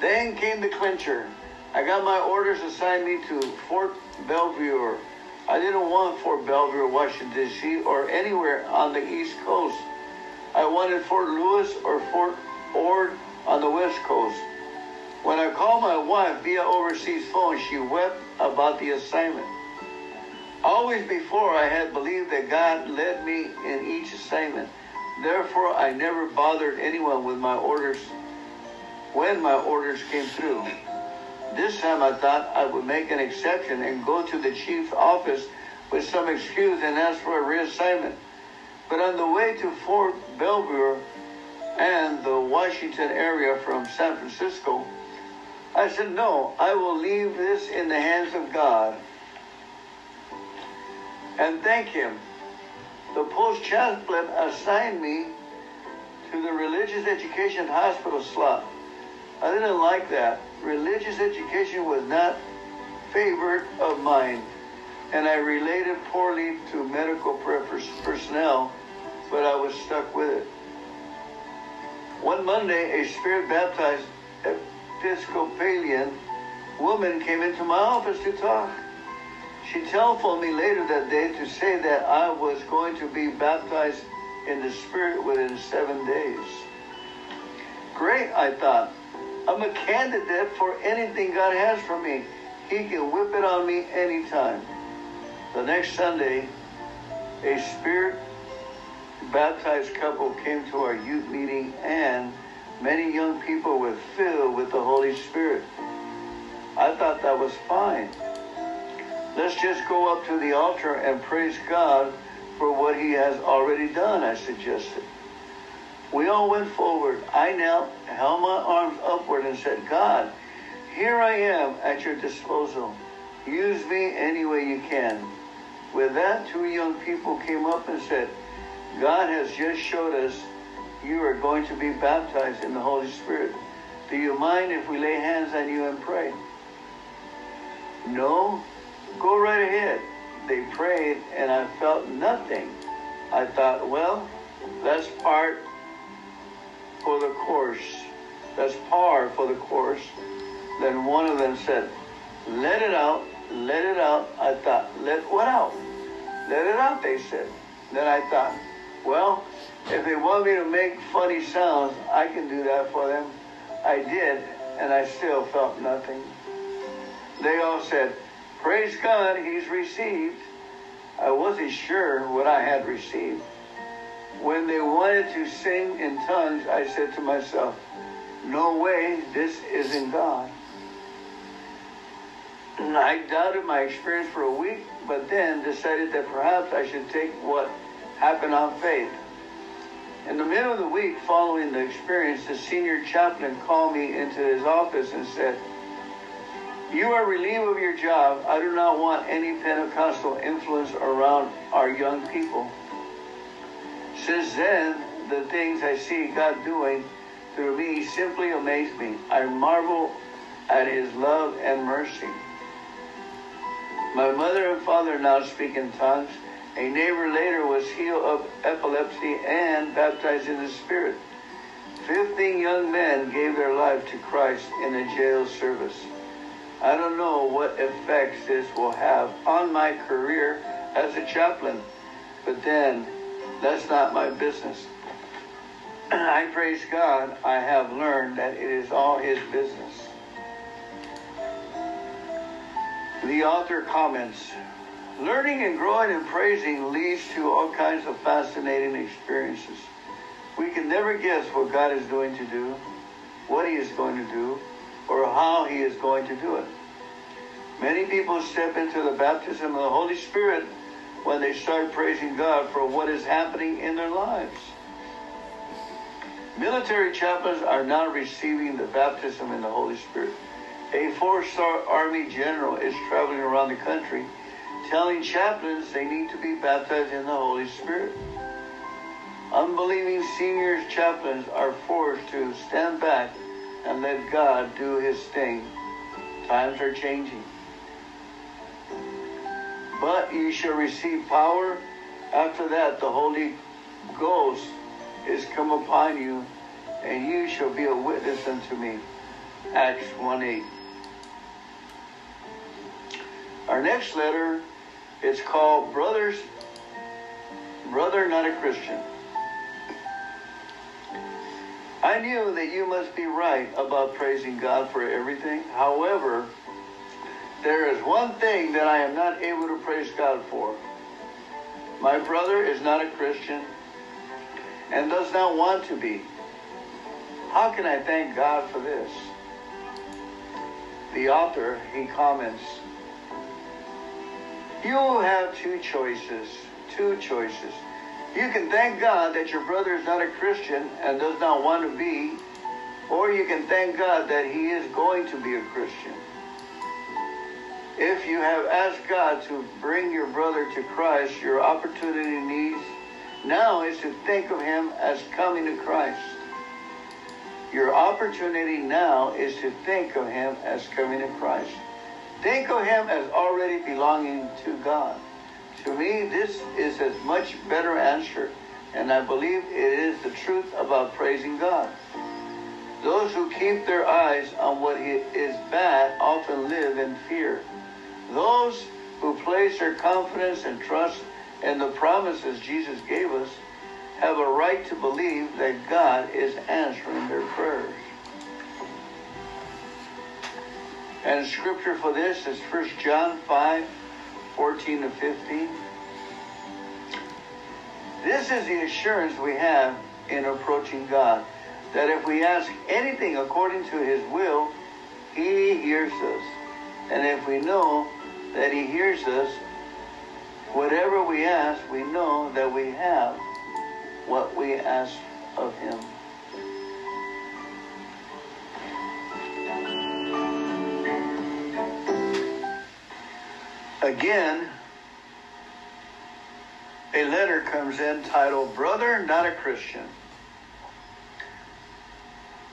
Then came the clincher. I got my orders assigned me to Fort Belvoir. I didn't want Fort Belvoir, Washington, D.C., or anywhere on the East Coast. I wanted Fort Lewis or Fort Ord on the West Coast. When I called my wife via overseas phone, she wept about the assignment. Always before, I had believed that God led me in each assignment. Therefore, I never bothered anyone with my orders when my orders came through. This time I thought I would make an exception and go to the chief's office with some excuse and ask for a reassignment. But on the way to Fort Belvoir and the Washington area from San Francisco, I said, No, I will leave this in the hands of God and thank Him. The post chaplain assigned me to the religious education hospital slot. I didn't like that. Religious education was not favored of mine, and I related poorly to medical personnel, but I was stuck with it. One Monday, a spirit baptized Episcopalian woman came into my office to talk. She telephoned me later that day to say that I was going to be baptized in the Spirit within seven days. Great, I thought. I'm a candidate for anything God has for me. He can whip it on me anytime. The next Sunday, a Spirit baptized couple came to our youth meeting and Many young people were filled with the Holy Spirit. I thought that was fine. Let's just go up to the altar and praise God for what He has already done, I suggested. We all went forward. I knelt, held my arms upward, and said, God, here I am at your disposal. Use me any way you can. With that, two young people came up and said, God has just showed us you are going to be baptized in the Holy Spirit. Do you mind if we lay hands on you and pray? No? Go right ahead. They prayed, and I felt nothing. I thought, well, that's part for the course. That's par for the course. Then one of them said, let it out, let it out. I thought, let what out? Let it out, they said. Then I thought, well, if they want me to make funny sounds, I can do that for them. I did, and I still felt nothing. They all said, Praise God, he's received. I wasn't sure what I had received. When they wanted to sing in tongues, I said to myself, No way, this isn't God. And I doubted my experience for a week but then decided that perhaps I should take what happened on faith. In the middle of the week following the experience, the senior chaplain called me into his office and said, You are relieved of your job. I do not want any Pentecostal influence around our young people. Since then, the things I see God doing through me simply amaze me. I marvel at his love and mercy. My mother and father now speak in tongues. A neighbor later was healed of epilepsy and baptized in the Spirit. Fifteen young men gave their life to Christ in a jail service. I don't know what effects this will have on my career as a chaplain, but then that's not my business. I praise God I have learned that it is all His business. The author comments Learning and growing and praising leads to all kinds of fascinating experiences. We can never guess what God is going to do, what He is going to do, or how He is going to do it. Many people step into the baptism of the Holy Spirit when they start praising God for what is happening in their lives. Military chaplains are now receiving the baptism in the Holy Spirit. A four-star Army general is traveling around the country telling chaplains they need to be baptized in the Holy Spirit. Unbelieving senior chaplains are forced to stand back and let God do his thing. Times are changing. But you shall receive power. After that, the Holy Ghost is come upon you, and you shall be a witness unto me. Acts 1 8. Our next letter is called Brothers, Brother Not a Christian. I knew that you must be right about praising God for everything. However, there is one thing that I am not able to praise God for. My brother is not a Christian and does not want to be. How can I thank God for this? The author, he comments, you have two choices. Two choices. You can thank God that your brother is not a Christian and does not want to be, or you can thank God that he is going to be a Christian. If you have asked God to bring your brother to Christ, your opportunity needs now is to think of him as coming to Christ. Your opportunity now is to think of him as coming to Christ. Think of him as already belonging to God. To me, this is a much better answer, and I believe it is the truth about praising God. Those who keep their eyes on what is bad often live in fear. Those who place their confidence and trust in the promises Jesus gave us have a right to believe that God is answering their prayers. And scripture for this is 1 John 5, 14 to 15. This is the assurance we have in approaching God, that if we ask anything according to his will, he hears us. And if we know that he hears us, whatever we ask, we know that we have what we ask of him. Again, a letter comes in titled Brother Not a Christian.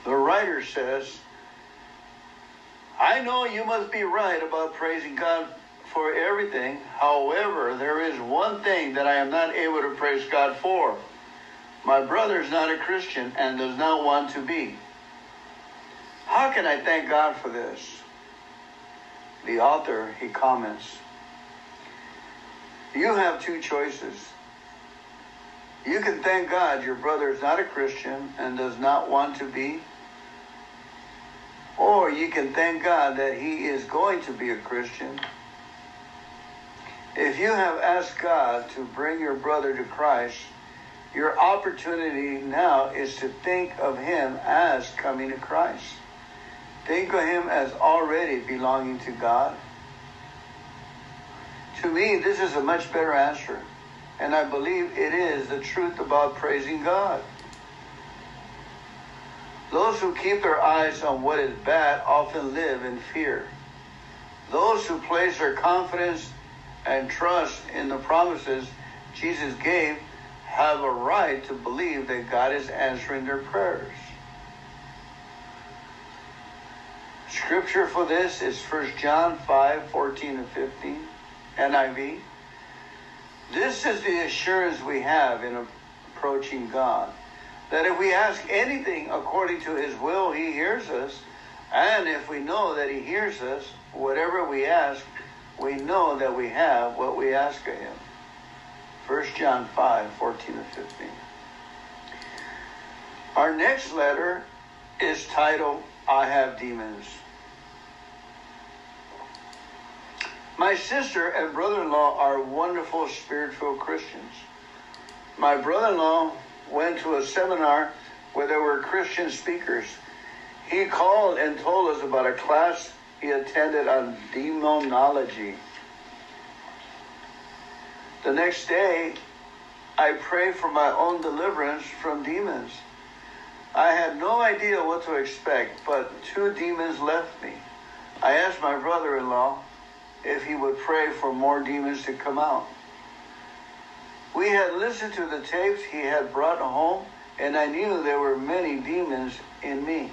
The writer says, I know you must be right about praising God for everything. However, there is one thing that I am not able to praise God for. My brother is not a Christian and does not want to be. How can I thank God for this? The author, he comments, you have two choices. You can thank God your brother is not a Christian and does not want to be. Or you can thank God that he is going to be a Christian. If you have asked God to bring your brother to Christ, your opportunity now is to think of him as coming to Christ. Think of him as already belonging to God To me, this is a much better answer, and I believe it is the truth about praising God. Those who keep their eyes on what is bad often live in fear. Those who place their confidence and trust in the promises Jesus gave have a right to believe that God is answering their prayers. Scripture for this is 1 John 5 14 and 15, NIV. This is the assurance we have in approaching God that if we ask anything according to his will, he hears us. And if we know that he hears us, whatever we ask, we know that we have what we ask of him. 1 John 5, 14 and 15. Our next letter is titled, I Have Demons. My sister and brother-in-law are wonderful spiritual Christians. My brother-in-law went to a seminar where there were Christian speakers. He called and told us about a class he attended on demonology. The next day, I prayed for my own deliverance from demons. I had no idea what to expect, but two demons left me. I asked my brother in law if he would pray for more demons to come out. We had listened to the tapes he had brought home, and I knew there were many demons in me.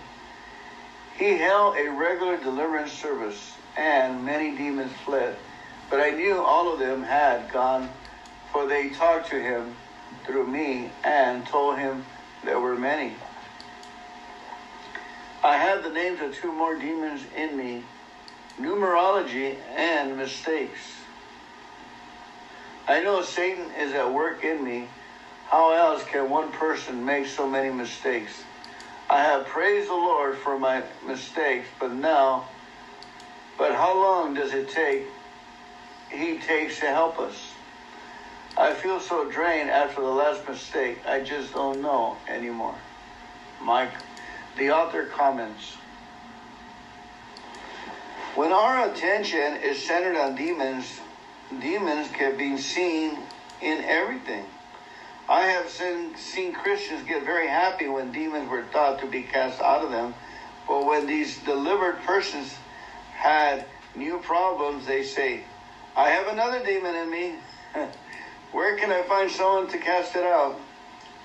He held a regular deliverance service, and many demons fled. But I knew all of them had gone, for they talked to him through me and told him there were many. I had the names of two more demons in me numerology and mistakes. I know Satan is at work in me. How else can one person make so many mistakes? I have praised the Lord for my mistakes, but now, but how long does it take he takes to help us? I feel so drained after the last mistake, I just don't know anymore. Mike, the author comments. When our attention is centered on demons, demons can be seen in everything. I have seen, seen Christians get very happy when demons were thought to be cast out of them, but when these delivered persons had new problems, they say, I have another demon in me. Where can I find someone to cast it out?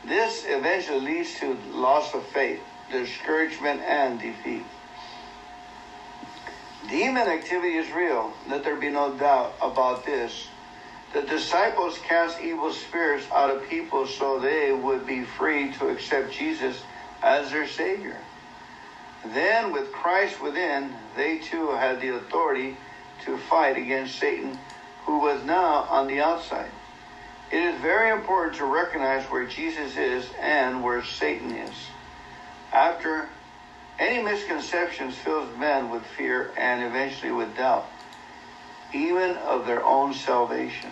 This eventually leads to loss of faith, discouragement, and defeat. Demon activity is real. Let there be no doubt about this. The disciples cast evil spirits out of people so they would be free to accept Jesus as their Savior. Then, with Christ within, they too had the authority to fight against Satan, who was now on the outside. It is very important to recognize where Jesus is and where Satan is. After any misconceptions fills men with fear and eventually with doubt, even of their own salvation.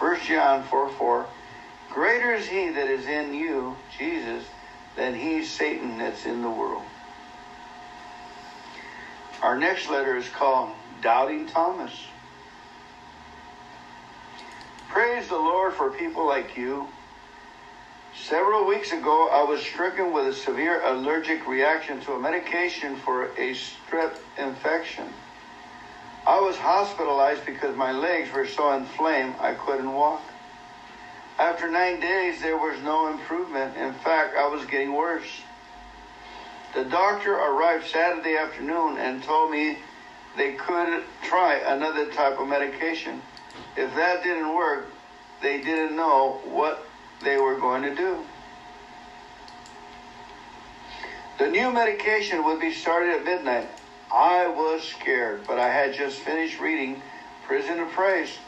1 John 4 4 Greater is he that is in you, Jesus, than he, Satan, that's in the world. Our next letter is called Doubting Thomas. Praise the Lord for people like you Several weeks ago, I was stricken with a severe allergic reaction to a medication for a strep infection. I was hospitalized because my legs were so inflamed I couldn't walk. After nine days, there was no improvement. In fact, I was getting worse. The doctor arrived Saturday afternoon and told me they could try another type of medication. If that didn't work, they didn't know what they were going to do. The new medication would be started at midnight. I was scared, but I had just finished reading Prison to Praise.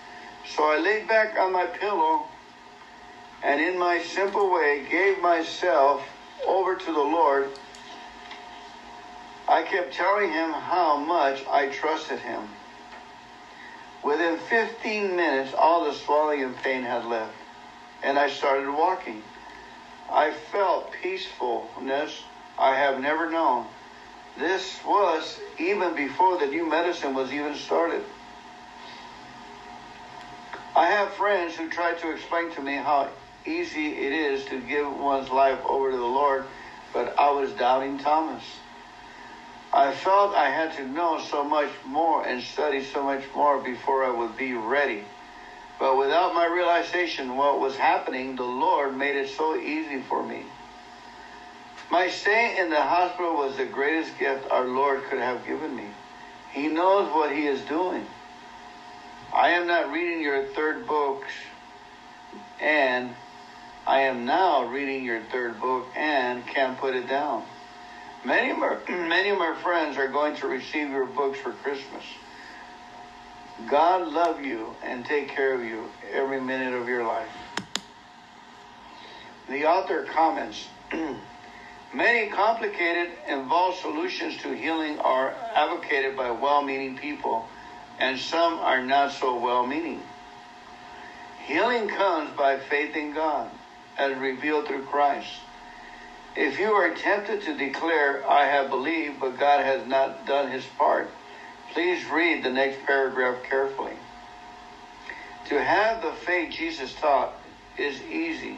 So I laid back on my pillow and in my simple way gave myself over to the Lord. I kept telling him how much I trusted him. Within 15 minutes, all the swelling and pain had left and I started walking. I felt peacefulness I have never known. This was even before the new medicine was even started. I have friends who try to explain to me how easy it is to give one's life over to the Lord, but I was doubting Thomas. I felt I had to know so much more and study so much more before I would be ready. But without my realization what was happening, the Lord made it so easy for me. My stay in the hospital was the greatest gift our Lord could have given me. He knows what He is doing. I am not reading your third book, and I am now reading your third book and can't put it down. Many of my, many of my friends are going to receive your books for Christmas. God love you and take care of you every minute of your life. The author comments, many complicated, involved solutions to healing are advocated by well-meaning people and some are not so well meaning. Healing comes by faith in God, as revealed through Christ. If you are tempted to declare, I have believed, but God has not done his part, please read the next paragraph carefully. To have the faith Jesus taught is easy,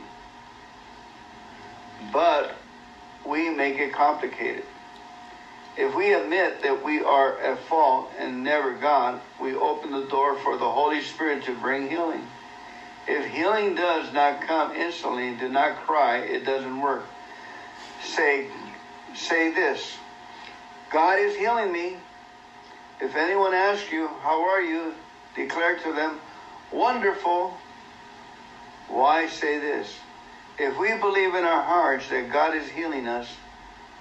but we make it complicated. If we admit that we are at fault and never God, we open the door for the Holy Spirit to bring healing. If healing does not come instantly, do not cry, it doesn't work. Say, say this God is healing me. If anyone asks you, How are you? declare to them, Wonderful. Why say this? If we believe in our hearts that God is healing us,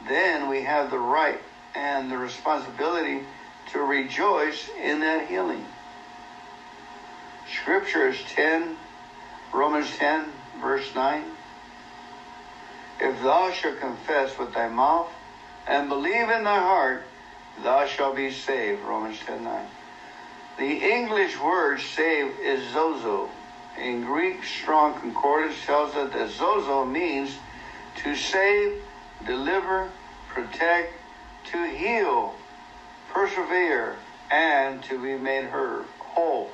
then we have the right and the responsibility to rejoice in that healing. Scripture is 10, Romans 10, verse 9. If thou shalt confess with thy mouth and believe in thy heart, thou shalt be saved. Romans 10, 9. The English word save is sozo. In Greek, Strong Concordance tells us that sozo means to save, deliver, protect, to heal, persevere, and to be made whole.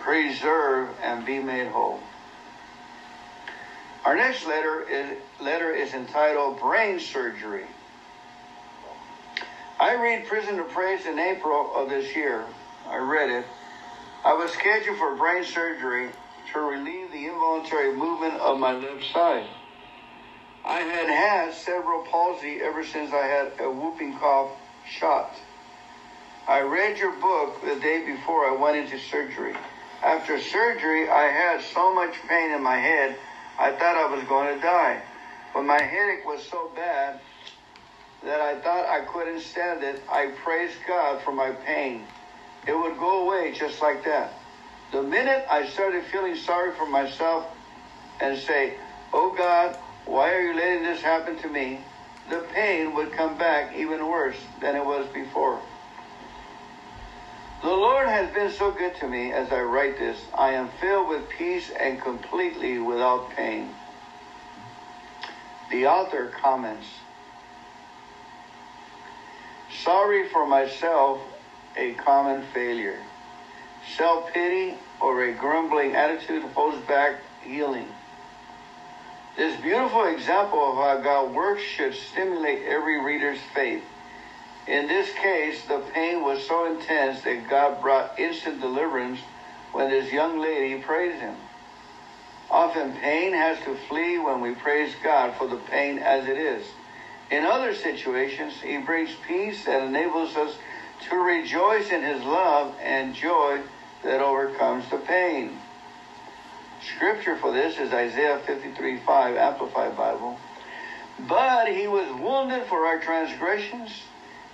Preserve and be made whole. Our next letter is, letter is entitled Brain Surgery. I read Prison to Praise in April of this year. I read it. I was scheduled for brain surgery to relieve the involuntary movement of my left side. I had had cerebral palsy ever since I had a whooping cough shot. I read your book the day before I went into surgery. After surgery, I had so much pain in my head, I thought I was going to die. But my headache was so bad that I thought I couldn't stand it. I praised God for my pain. It would go away just like that. The minute I started feeling sorry for myself and say, Oh God, why are you letting this happen to me? The pain would come back even worse than it was before. The Lord has been so good to me as I write this. I am filled with peace and completely without pain. The author comments Sorry for myself, a common failure. Self pity or a grumbling attitude holds back healing. This beautiful example of how God works should stimulate every reader's faith. In this case, the pain was so intense that God brought instant deliverance when this young lady praised him. Often pain has to flee when we praise God for the pain as it is. In other situations, he brings peace that enables us to rejoice in his love and joy that overcomes the pain. Scripture for this is Isaiah 53 5, Amplified Bible. But he was wounded for our transgressions,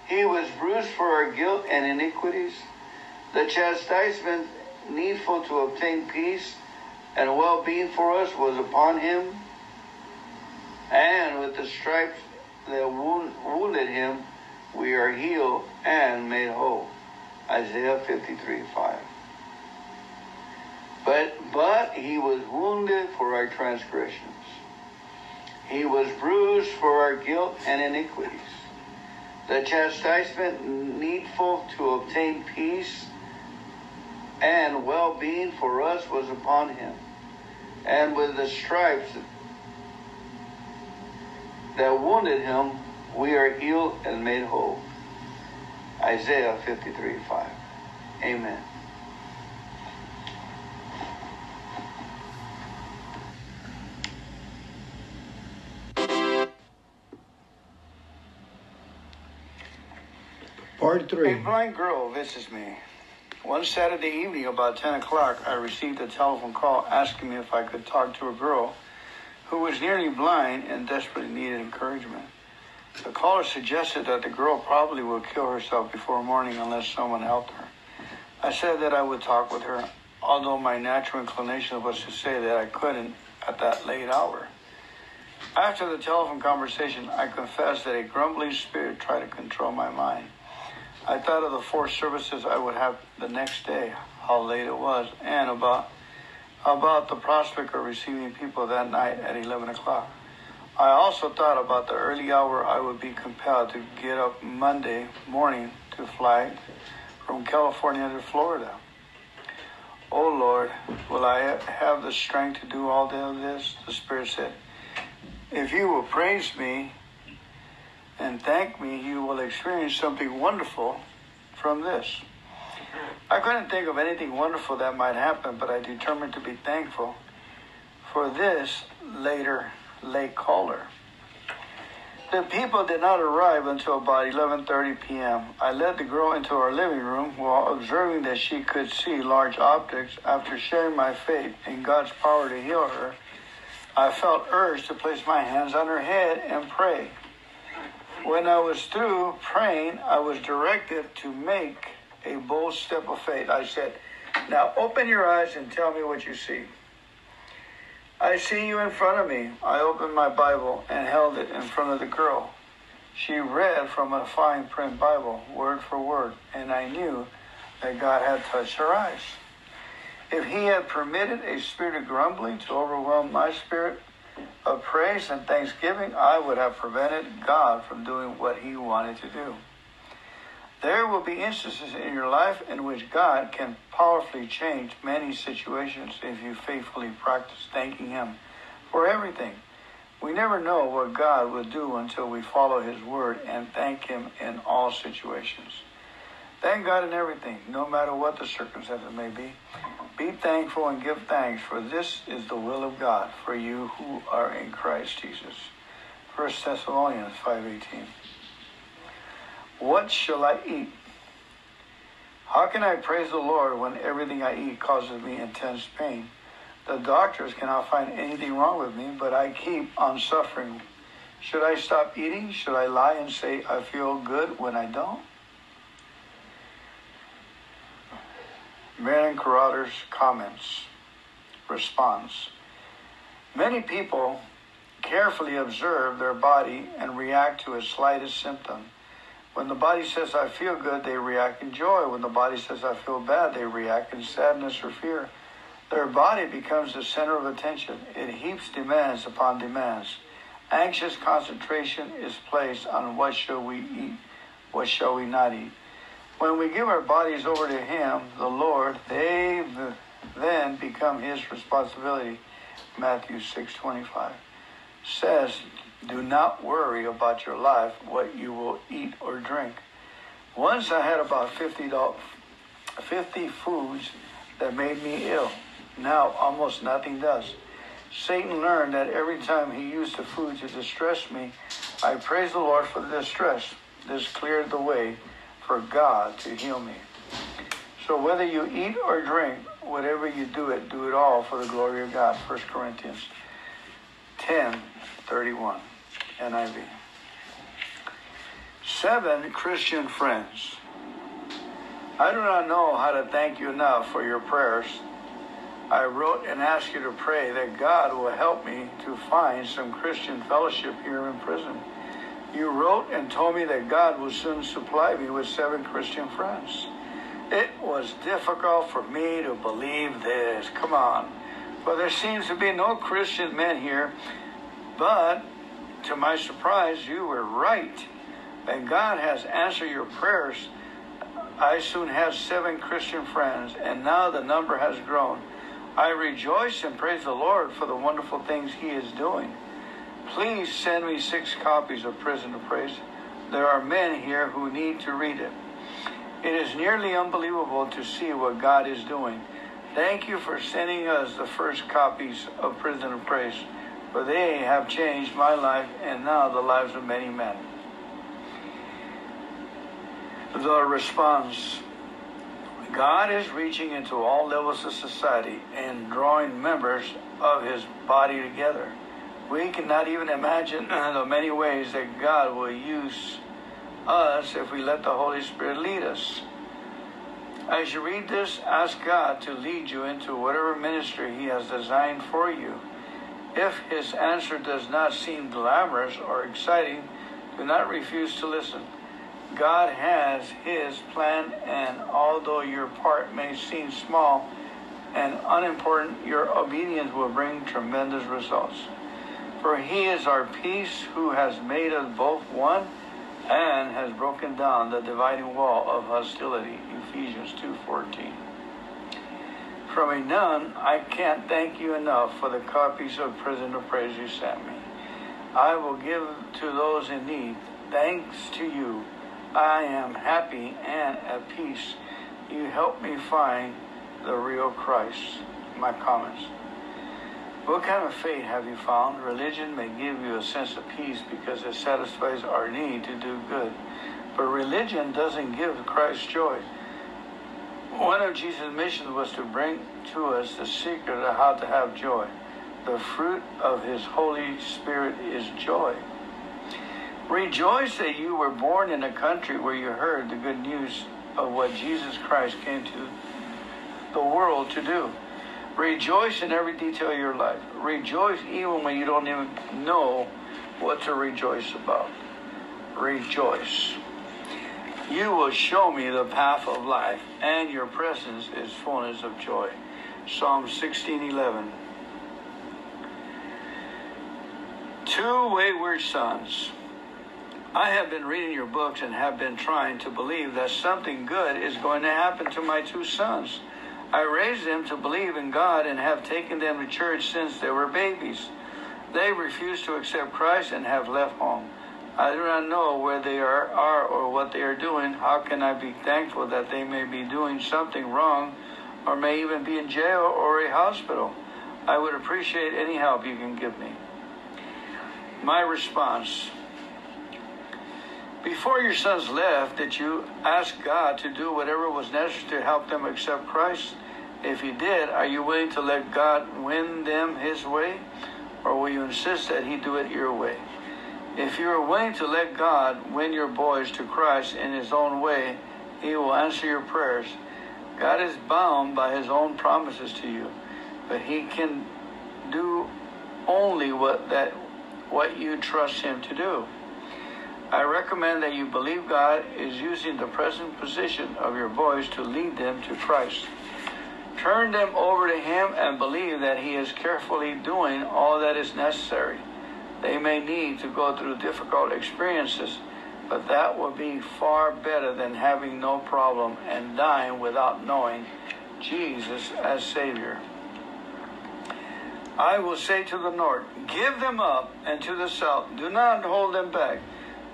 he was bruised for our guilt and iniquities. The chastisement needful to obtain peace and well being for us was upon him. And with the stripes that wound, wounded him, we are healed and made whole. Isaiah 53 5. But, but he was wounded for our transgressions. He was bruised for our guilt and iniquities. The chastisement needful to obtain peace and well being for us was upon him. And with the stripes that wounded him, we are healed and made whole. Isaiah 53 5. Amen. Part three. A blind girl visits me. One Saturday evening, about 10 o'clock, I received a telephone call asking me if I could talk to a girl who was nearly blind and desperately needed encouragement. The caller suggested that the girl probably would kill herself before morning unless someone helped her. I said that I would talk with her, although my natural inclination was to say that I couldn't at that late hour. After the telephone conversation, I confessed that a grumbling spirit tried to control my mind. I thought of the four services I would have the next day, how late it was, and about about the prospect of receiving people that night at 11 o'clock. I also thought about the early hour I would be compelled to get up Monday morning to fly from California to Florida. Oh Lord, will I have the strength to do all this? The Spirit said, If you will praise me and thank me, you will experience something wonderful from this. I couldn't think of anything wonderful that might happen, but I determined to be thankful for this later late caller. The people did not arrive until about 11:30 p.m. I led the girl into our living room while observing that she could see large objects. After sharing my faith in God's power to heal her, I felt urged to place my hands on her head and pray. When I was through praying, I was directed to make a bold step of faith. I said, Now open your eyes and tell me what you see. I see you in front of me. I opened my Bible and held it in front of the girl. She read from a fine print Bible, word for word, and I knew that God had touched her eyes. If He had permitted a spirit of grumbling to overwhelm my spirit, of praise and thanksgiving, I would have prevented God from doing what he wanted to do. There will be instances in your life in which God can powerfully change many situations if you faithfully practice thanking him for everything. We never know what God will do until we follow his word and thank him in all situations. Thank God in everything, no matter what the circumstances may be. Be thankful and give thanks, for this is the will of God for you who are in Christ Jesus. 1 Thessalonians 5.18 What shall I eat? How can I praise the Lord when everything I eat causes me intense pain? The doctors cannot find anything wrong with me, but I keep on suffering. Should I stop eating? Should I lie and say I feel good when I don't? Merlin Carothers comments, response. Many people carefully observe their body and react to its slightest symptom. When the body says, I feel good, they react in joy. When the body says, I feel bad, they react in sadness or fear. Their body becomes the center of attention. It heaps demands upon demands. Anxious concentration is placed on what shall we eat, what shall we not eat. When we give our bodies over to Him, the Lord, they then become His responsibility. Matthew 6:25 says, "Do not worry about your life, what you will eat or drink." Once I had about 50, 50 foods that made me ill. Now almost nothing does. Satan learned that every time he used the food to distress me, I praise the Lord for the distress. This cleared the way for God to heal me. So whether you eat or drink, whatever you do it, do it all for the glory of God. 1 Corinthians 10, 31, NIV. Seven Christian friends. I do not know how to thank you enough for your prayers. I wrote and asked you to pray that God will help me to find some Christian fellowship here in prison. You wrote and told me that God will soon supply me with seven Christian friends. It was difficult for me to believe this. Come on. But there seems to be no Christian men here. But to my surprise, you were right. And God has answered your prayers I soon had seven Christian friends, and now the number has grown. I rejoice and praise the Lord for the wonderful things He is doing. Please send me six copies of Prison to Praise. There are men here who need to read it. It is nearly unbelievable to see what God is doing. Thank you for sending us the first copies of Prison to Praise, for they have changed my life and now the lives of many men. The response God is reaching into all levels of society and drawing members of his body together. We cannot even imagine the many ways that God will use us if we let the Holy Spirit lead us. As you read this, ask God to lead you into whatever ministry He has designed for you. If His answer does not seem glamorous or exciting, do not refuse to listen. God has His plan, and although your part may seem small and unimportant, your obedience will bring tremendous results. For He is our peace, who has made us both one and has broken down the dividing wall of hostility. Ephesians 2:14. From a nun, I can't thank you enough for the copies of Prison to Praise you sent me. I will give to those in need. Thanks to you I am happy and at peace. You help me find the real Christ. My comments. What kind of faith have you found? Religion may give you a sense of peace because it satisfies our need to do good. But religion doesn't give Christ joy. One of Jesus' missions was to bring to us the secret of how to have joy. The fruit of his Holy Spirit is joy. Rejoice that you were born in a country where you heard the good news of what Jesus Christ came to the world to do. Rejoice in every detail of your life. Rejoice even when you don't even know what to rejoice about. Rejoice. You will show me the path of life, and your presence is fullness of joy. Psalm 16:11. Two wayward sons. I have been reading your books and have been trying to believe that something good is going to happen to my two sons. I raised them to believe in God and have taken them to church since they were babies. They refuse to accept Christ and have left home. I do not know where they are, are or what they are doing. How can I be thankful that they may be doing something wrong or may even be in jail or a hospital? I would appreciate any help you can give me. My response before your sons left, did you ask God to do whatever was necessary to help them accept Christ? If you did, are you willing to let God win them his way? Or will you insist that he do it your way? If you are willing to let God win your boys to Christ in his own way, he will answer your prayers. God is bound by his own promises to you, but he can do only what that what you trust him to do. I recommend that you believe God is using the present position of your boys to lead them to Christ. Turn them over to Him and believe that He is carefully doing all that is necessary. They may need to go through difficult experiences, but that will be far better than having no problem and dying without knowing Jesus as Savior. I will say to the north, Give them up, and to the south, Do not hold them back.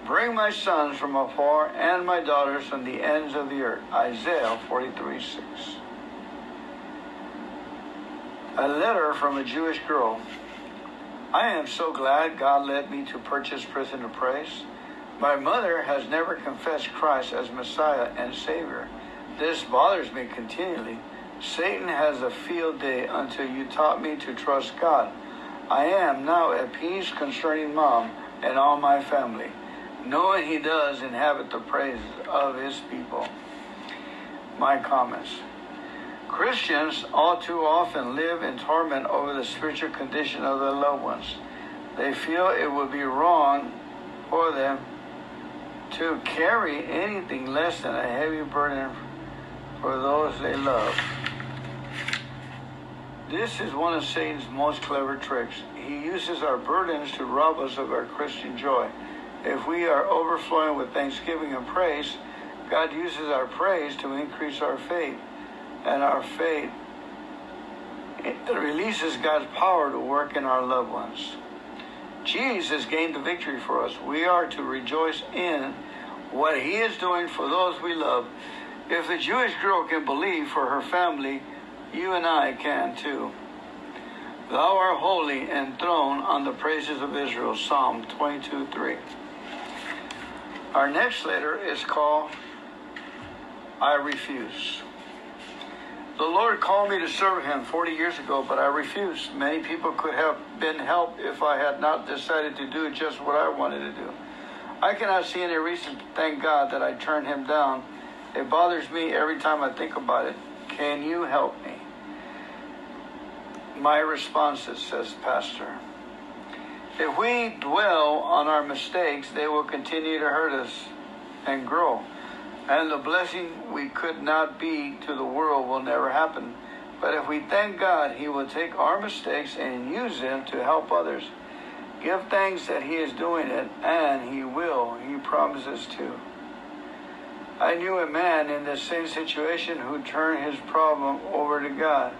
Bring my sons from afar and my daughters from the ends of the earth. Isaiah 43 6. A letter from a Jewish girl. I am so glad God led me to purchase Prison of Praise. My mother has never confessed Christ as Messiah and Savior. This bothers me continually. Satan has a field day until you taught me to trust God. I am now at peace concerning mom and all my family knowing he does inhabit the praises of his people. My comments. Christians all too often live in torment over the spiritual condition of their loved ones. They feel it would be wrong for them to carry anything less than a heavy burden for those they love. This is one of Satan's most clever tricks. He uses our burdens to rob us of our Christian joy. If we are overflowing with thanksgiving and praise, God uses our praise to increase our faith, and our faith it releases God's power to work in our loved ones. Jesus gained the victory for us. We are to rejoice in what He is doing for those we love. If the Jewish girl can believe for her family, you and I can too. Thou art holy and throned on the praises of Israel. Psalm 22 3. Our next letter is called I Refuse. The Lord called me to serve Him 40 years ago, but I refused. Many people could have been helped if I had not decided to do just what I wanted to do. I cannot see any reason to thank God that I turned Him down. It bothers me every time I think about it. Can you help me? My responses, says Pastor. If we dwell on our mistakes, they will continue to hurt us and grow and the blessing we could not be to the world will never happen. But if we thank God, He will take our mistakes and use them to help others. Give thanks that He is doing it, and He will. He promises to. I knew a man in the same situation who turned his problem over to God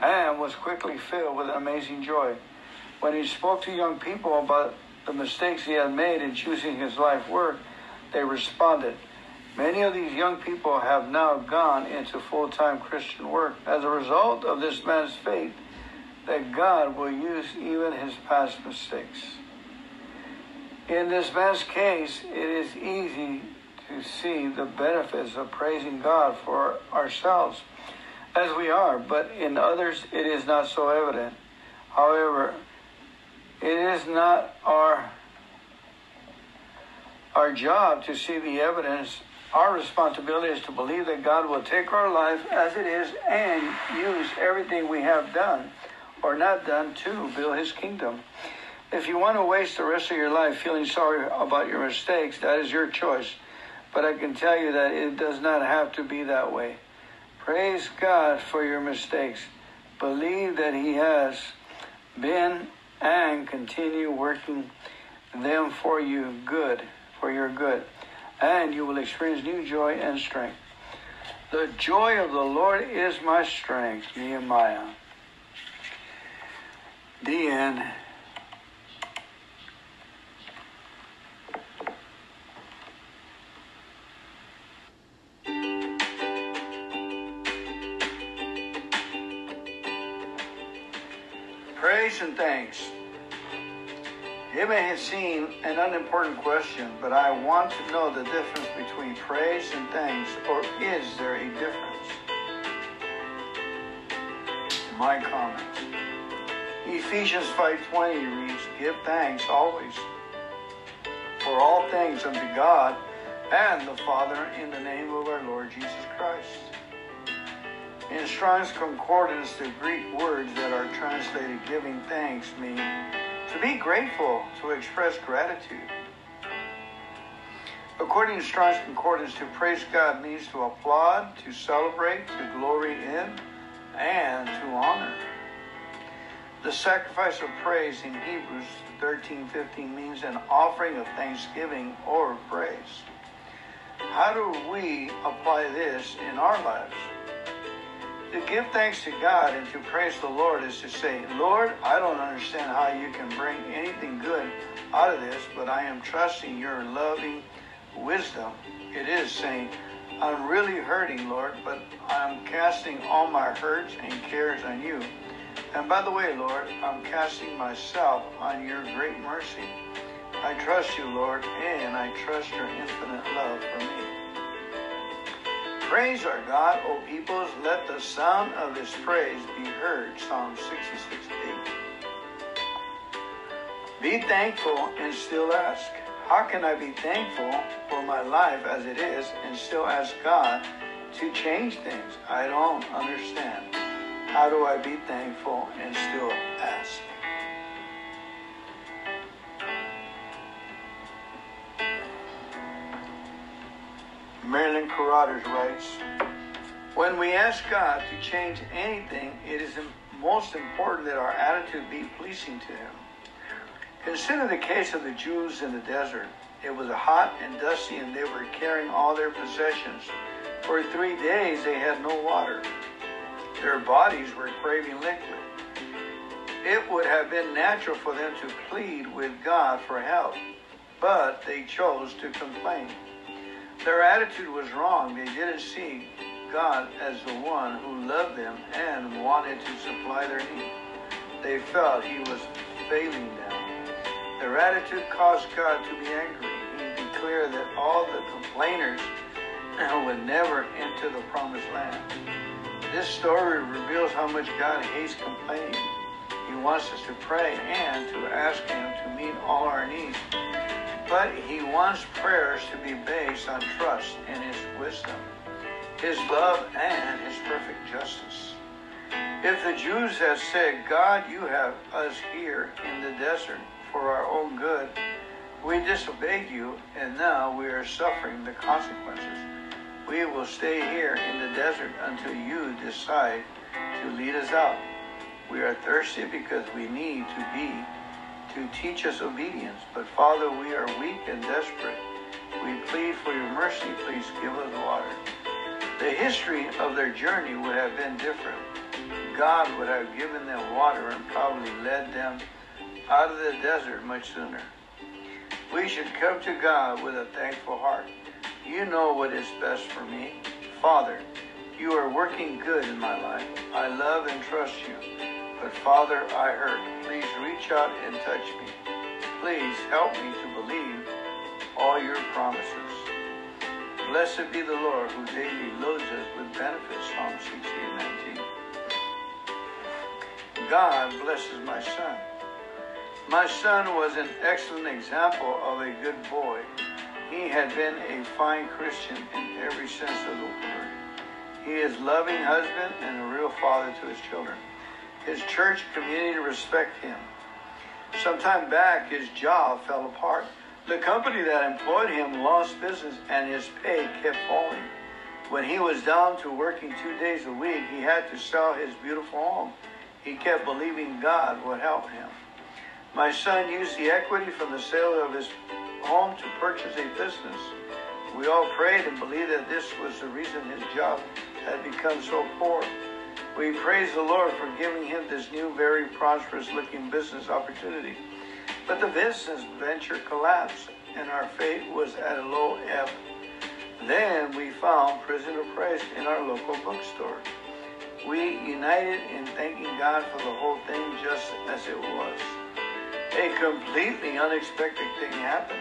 and was quickly filled with amazing joy. When he spoke to young people about the mistakes he had made in choosing his life work, they responded, Many of these young people have now gone into full time Christian work as a result of this man's faith that God will use even his past mistakes. In this man's case, it is easy to see the benefits of praising God for ourselves as we are, but in others it is not so evident. However, it is not our our job to see the evidence our responsibility is to believe that God will take our life as it is and use everything we have done or not done to build his kingdom. If you want to waste the rest of your life feeling sorry about your mistakes, that is your choice. But I can tell you that it does not have to be that way. Praise God for your mistakes. Believe that He has been and continue working them for you good, for your good and you will experience new joy and strength. The joy of the Lord is my strength, Nehemiah. The end. Praise and thanks. It may seem an unimportant question, but I want to know the difference between praise and thanks, or is there a difference? My comment. Ephesians 5.20 reads, Give thanks always for all things unto God and the Father in the name of our Lord Jesus Christ. In Strong's Concordance, the Greek words that are translated giving thanks mean to be grateful, to express gratitude. According to Strong's Concordance, to praise God means to applaud, to celebrate, to glory in, and to honor. The sacrifice of praise in Hebrews 13:15 means an offering of thanksgiving or of praise. How do we apply this in our lives? To give thanks to God and to praise the Lord is to say, Lord, I don't understand how you can bring anything good out of this, but I am trusting your loving wisdom. It is saying, I'm really hurting, Lord, but I'm casting all my hurts and cares on you. And by the way, Lord, I'm casting myself on your great mercy. I trust you, Lord, and I trust your infinite love for me. Praise our God, O peoples. Let the sound of his praise be heard. Psalm 66 8. Be thankful and still ask. How can I be thankful for my life as it is and still ask God to change things? I don't understand. How do I be thankful and still ask? Merlin Carothers writes, When we ask God to change anything, it is most important that our attitude be pleasing to Him. Consider the case of the Jews in the desert. It was hot and dusty, and they were carrying all their possessions. For three days they had no water. Their bodies were craving liquid. It would have been natural for them to plead with God for help, but they chose to complain. Their attitude was wrong. They didn't see God as the one who loved them and wanted to supply their need. They felt he was failing them. Their attitude caused God to be angry. He declared that all the complainers would never enter the promised land. This story reveals how much God hates complaining. He wants us to pray and to ask Him to meet all our needs. But He wants prayers to be based on trust in His wisdom, His love, and His perfect justice. If the Jews had said, God, you have us here in the desert for our own good, we disobeyed you, and now we are suffering the consequences. We will stay here in the desert until you decide to lead us out. We are thirsty because we need to be to teach us obedience. But Father, we are weak and desperate. We plead for your mercy. Please give us water. The history of their journey would have been different. God would have given them water and probably led them out of the desert much sooner. We should come to God with a thankful heart. You know what is best for me. Father, you are working good in my life. I love and trust you. But Father, I hurt. Please reach out and touch me. Please help me to believe all your promises. Blessed be the Lord who daily loads us with benefits. Psalm 16, 19. God blesses my son. My son was an excellent example of a good boy. He had been a fine Christian in every sense of the word. He is loving husband and a real father to his children. His church community to respect him. Sometime back, his job fell apart. The company that employed him lost business and his pay kept falling. When he was down to working two days a week, he had to sell his beautiful home. He kept believing God would help him. My son used the equity from the sale of his home to purchase a business. We all prayed and believed that this was the reason his job had become so poor. We praise the Lord for giving him this new, very prosperous looking business opportunity. But the business venture collapsed and our faith was at a low ebb. Then we found Prisoner Press in our local bookstore. We united in thanking God for the whole thing just as it was. A completely unexpected thing happened.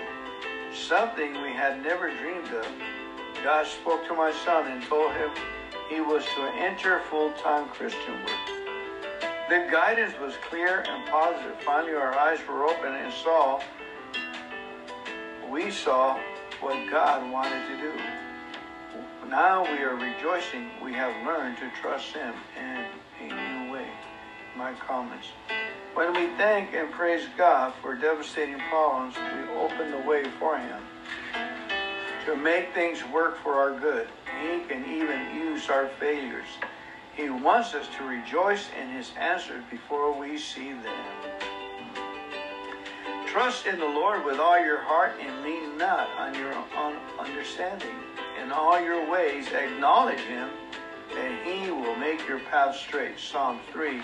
Something we had never dreamed of. God spoke to my son and told him he was to enter full-time Christian work. The guidance was clear and positive. Finally, our eyes were open and saw, we saw what God wanted to do. Now we are rejoicing we have learned to trust Him in a new way. My comments. When we thank and praise God for devastating problems, we open the way for Him to make things work for our good. He can even use our failures. He wants us to rejoice in His answers before we see them. Trust in the Lord with all your heart and lean not on your own understanding. In all your ways acknowledge Him, and He will make your path straight. Psalm 3,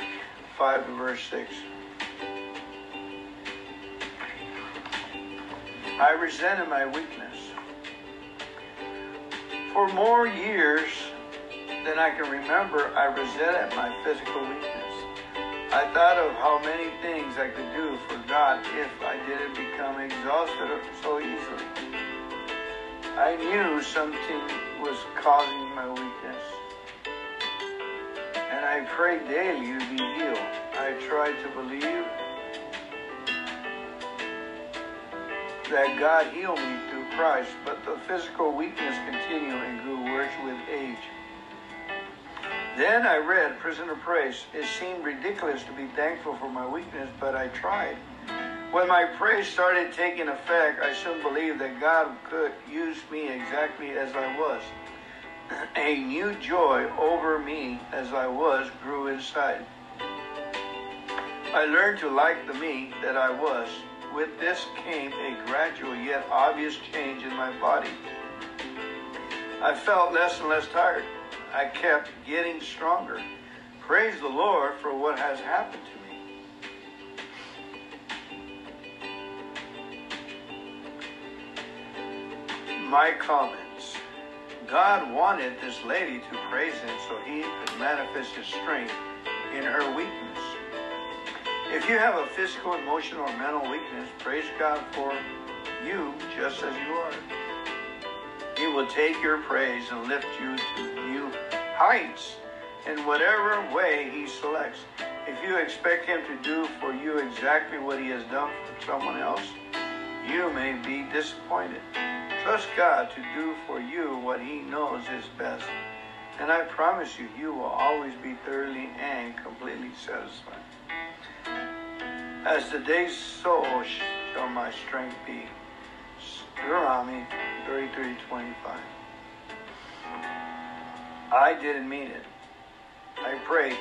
5 verse 6. I resented my weakness. For more years than I can remember, I resented my physical weakness. I thought of how many things I could do for God if I didn't become exhausted so easily. I knew something was causing my weakness. And I prayed daily to be healed. I tried to believe that God healed me Christ, but the physical weakness continued and grew worse with age. Then I read Prison to Praise. It seemed ridiculous to be thankful for my weakness, but I tried. When my praise started taking effect, I soon believed that God could use me exactly as I was. A new joy over me as I was grew inside. I learned to like the me that I was with this came a gradual yet obvious change in my body. I felt less and less tired. I kept getting stronger. Praise the Lord for what has happened to me. My comments. God wanted this lady to praise him so he could manifest his strength in her weakness. If you have a physical, emotional, or mental weakness, praise God for you just as you are. He will take your praise and lift you to new heights in whatever way He selects. If you expect Him to do for you exactly what He has done for someone else, you may be disappointed. Trust God to do for you what He knows is best. And I promise you, you will always be thoroughly and completely satisfied. As the days so shall my strength be. Deuteronomy 33 25. I didn't mean it. I prayed,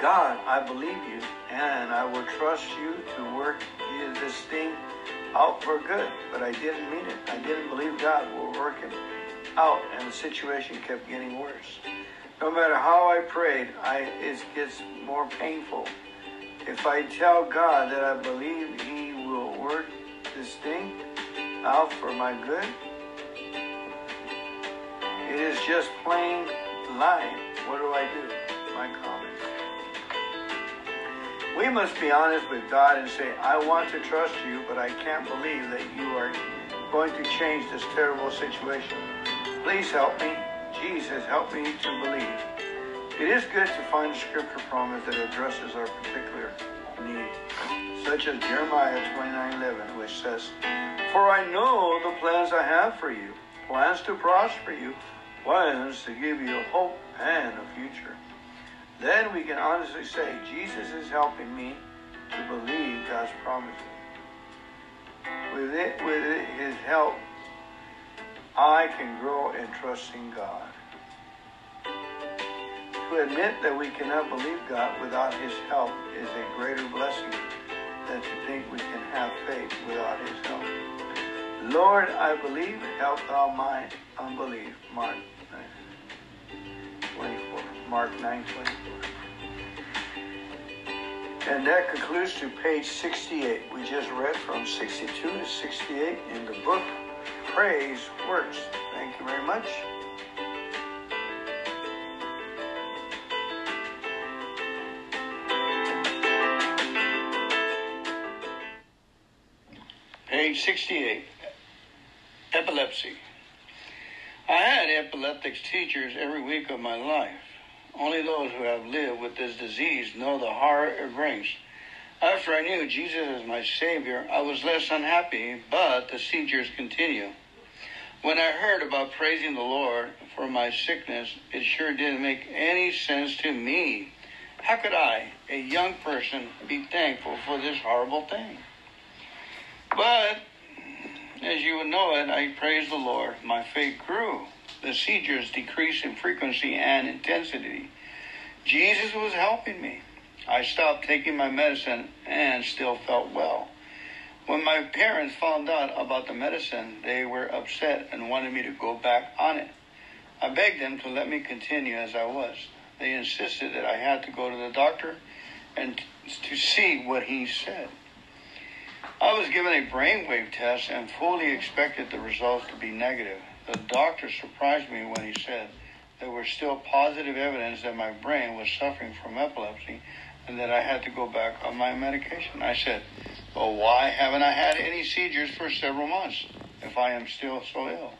God, I believe you, and I will trust you to work this thing out for good. But I didn't mean it. I didn't believe God will work it out, and the situation kept getting worse. No matter how I prayed, I, it gets more painful. If I tell God that I believe He will work this thing out for my good, it is just plain lying. What do I do? My comments. We must be honest with God and say, I want to trust you, but I can't believe that you are going to change this terrible situation. Please help me. Jesus, help me to believe. It is good to find a scripture promise that addresses our particular need, such as Jeremiah 29:11, which says, "For I know the plans I have for you, plans to prosper you, plans to give you hope and a future." Then we can honestly say, Jesus is helping me to believe God's promises. With it, with it, His help, I can grow in trusting God. To admit that we cannot believe God without His help is a greater blessing than to think we can have faith without His help. Lord, I believe, help thou my unbelief. Mark 24. Mark 9 24. And that concludes to page 68. We just read from 62 to 68 in the book Praise Works. Thank you very much. Page 68 Epilepsy. I had epileptic seizures every week of my life. Only those who have lived with this disease know the horror it brings. After I knew Jesus as my Savior, I was less unhappy, but the seizures continue. When I heard about praising the Lord for my sickness, it sure didn't make any sense to me. How could I, a young person, be thankful for this horrible thing? But, as you would know it, I praised the Lord. My faith grew. The seizures decreased in frequency and intensity. Jesus was helping me. I stopped taking my medicine and still felt well. When my parents found out about the medicine, they were upset and wanted me to go back on it. I begged them to let me continue as I was. They insisted that I had to go to the doctor and to see what he said. I was given a brainwave test and fully expected the results to be negative. The doctor surprised me when he said there was still positive evidence that my brain was suffering from epilepsy and that I had to go back on my medication. I said, Well, why haven't I had any seizures for several months if I am still so ill?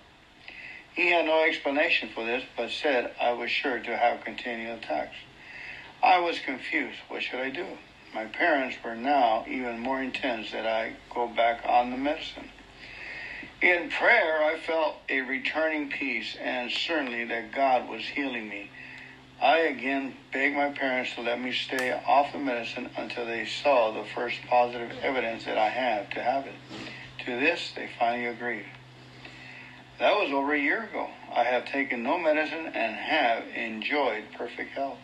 He had no explanation for this, but said I was sure to have continual attacks. I was confused. What should I do? My parents were now even more intense that I go back on the medicine. In prayer, I felt a returning peace and certainly that God was healing me. I again begged my parents to let me stay off the medicine until they saw the first positive evidence that I had to have it. To this, they finally agreed. That was over a year ago. I have taken no medicine and have enjoyed perfect health.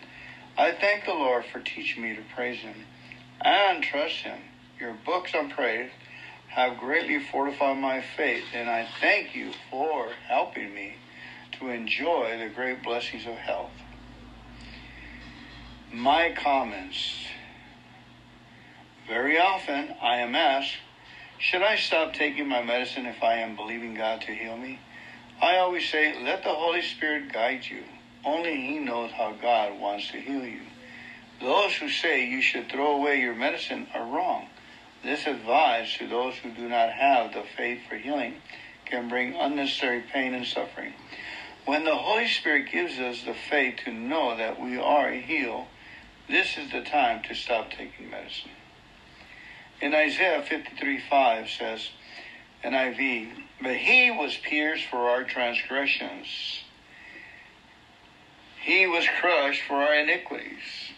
I thank the Lord for teaching me to praise Him and trust Him. Your books on praise have greatly fortified my faith, and I thank you for helping me to enjoy the great blessings of health. My comments. Very often I am asked, should I stop taking my medicine if I am believing God to heal me? I always say, let the Holy Spirit guide you. Only He knows how God wants to heal you. Those who say you should throw away your medicine are wrong. This advice to those who do not have the faith for healing can bring unnecessary pain and suffering. When the Holy Spirit gives us the faith to know that we are healed, this is the time to stop taking medicine. In Isaiah 53 5 says, NIV, but he was pierced for our transgressions, he was crushed for our iniquities.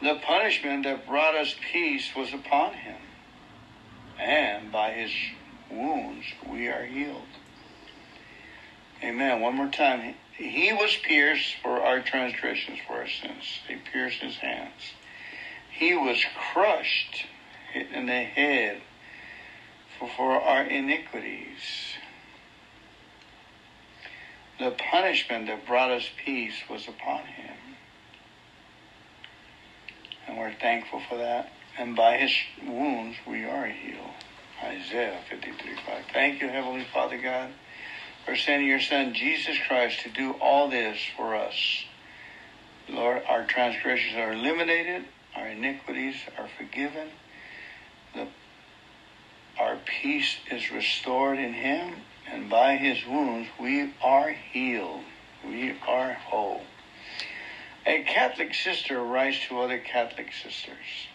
The punishment that brought us peace was upon him, and by his wounds we are healed. Amen. One more time. He was pierced for our transgressions, for our sins. They pierced his hands. He was crushed in the head for, for our iniquities. The punishment that brought us peace was upon him. And we're thankful for that. And by his wounds we are healed. Isaiah 53 5. Thank you, Heavenly Father God, for sending your Son, Jesus Christ, to do all this for us. Lord, our transgressions are eliminated our iniquities are forgiven. The, our peace is restored in Him, and by His wounds we are healed. We are whole. A Catholic sister writes to other Catholic sisters.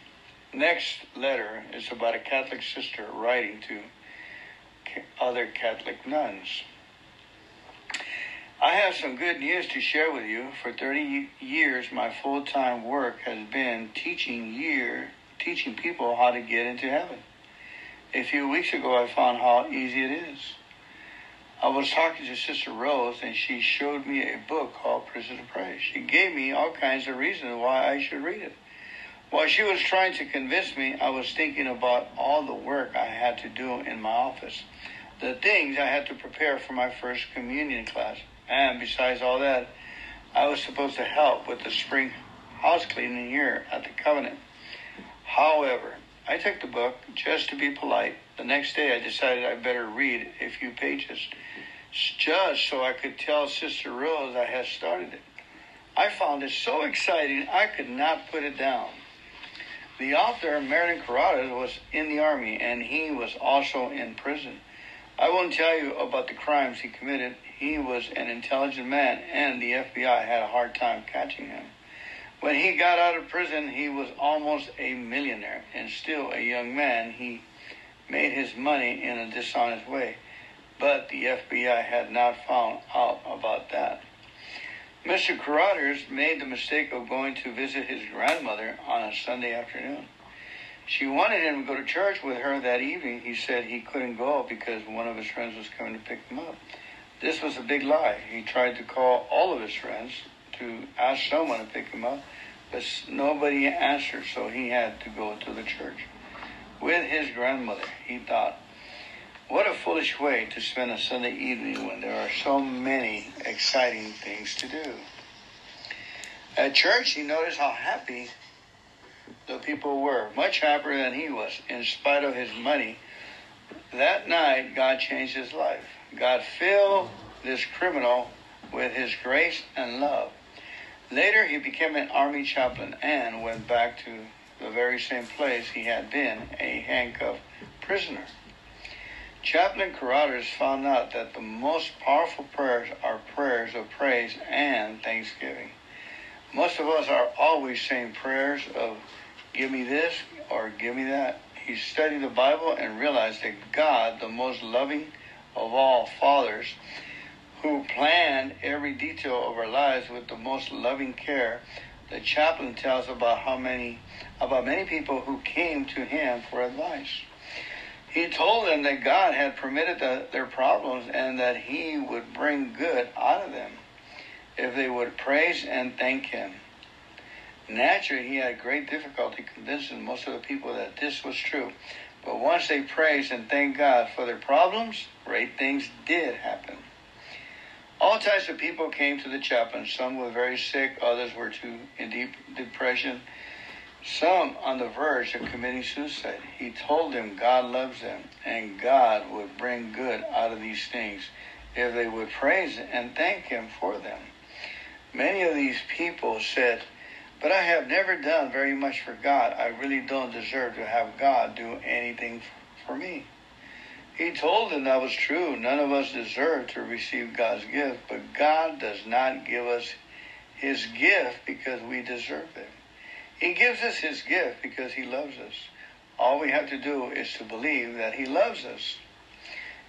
Next letter is about a Catholic sister writing to other Catholic nuns. I have some good news to share with you. For 30 years, my full-time work has been teaching year, teaching people how to get into heaven. A few weeks ago, I found how easy it is. I was talking to Sister Rose, and she showed me a book called Prison to Praise. She gave me all kinds of reasons why I should read it. While she was trying to convince me, I was thinking about all the work I had to do in my office, the things I had to prepare for my first communion class and besides all that, I was supposed to help with the spring house cleaning here at the Convent. However, I took the book just to be polite. The next day, I decided I'd better read a few pages just so I could tell Sister Rose I had started it. I found it so exciting I could not put it down. The author, Merlin Carothers, was in the army and he was also in prison. I won't tell you about the crimes he committed. He was an intelligent man, and the FBI had a hard time catching him. When he got out of prison, he was almost a millionaire, and still a young man. He made his money in a dishonest way, but the FBI had not found out about that. Mr. Carothers made the mistake of going to visit his grandmother on a Sunday afternoon. She wanted him to go to church with her that evening. He said he couldn't go because one of his friends was coming to pick him up. This was a big lie. He tried to call all of his friends to ask someone to pick him up, but nobody answered, so he had to go to the church. With his grandmother, he thought, what a foolish way to spend a Sunday evening when there are so many exciting things to do. At church, he noticed how happy the people were, much happier than he was, in spite of his money. That night, God changed his life. God filled this criminal with his grace and love. Later, he became an army chaplain and went back to the very same place he had been, a handcuffed prisoner. Chaplain Carothers found out that the most powerful prayers are prayers of praise and thanksgiving. Most of us are always saying prayers of give me this or give me that. He studied the Bible and realized that God, the most loving of all fathers, who planned every detail of our lives with the most loving care, the chaplain tells about how many about many people who came to him for advice. He told them that God had permitted the, their problems and that he would bring good out of them if they would praise and thank him. Naturally, he had great difficulty convincing most of the people that this was true. But once they praised and thanked God for their problems, great things did happen. All types of people came to the chaplain. Some were very sick, others were too in deep depression, some on the verge of committing suicide. He told them God loves them and God would bring good out of these things if they would praise and thank Him for them. Many of these people said, But I have never done very much for God. I really don't deserve to have God do anything for me. He told them that was true. None of us deserve to receive God's gift, but God does not give us His gift because we deserve it. He gives us His gift because He loves us. All we have to do is to believe that He loves us.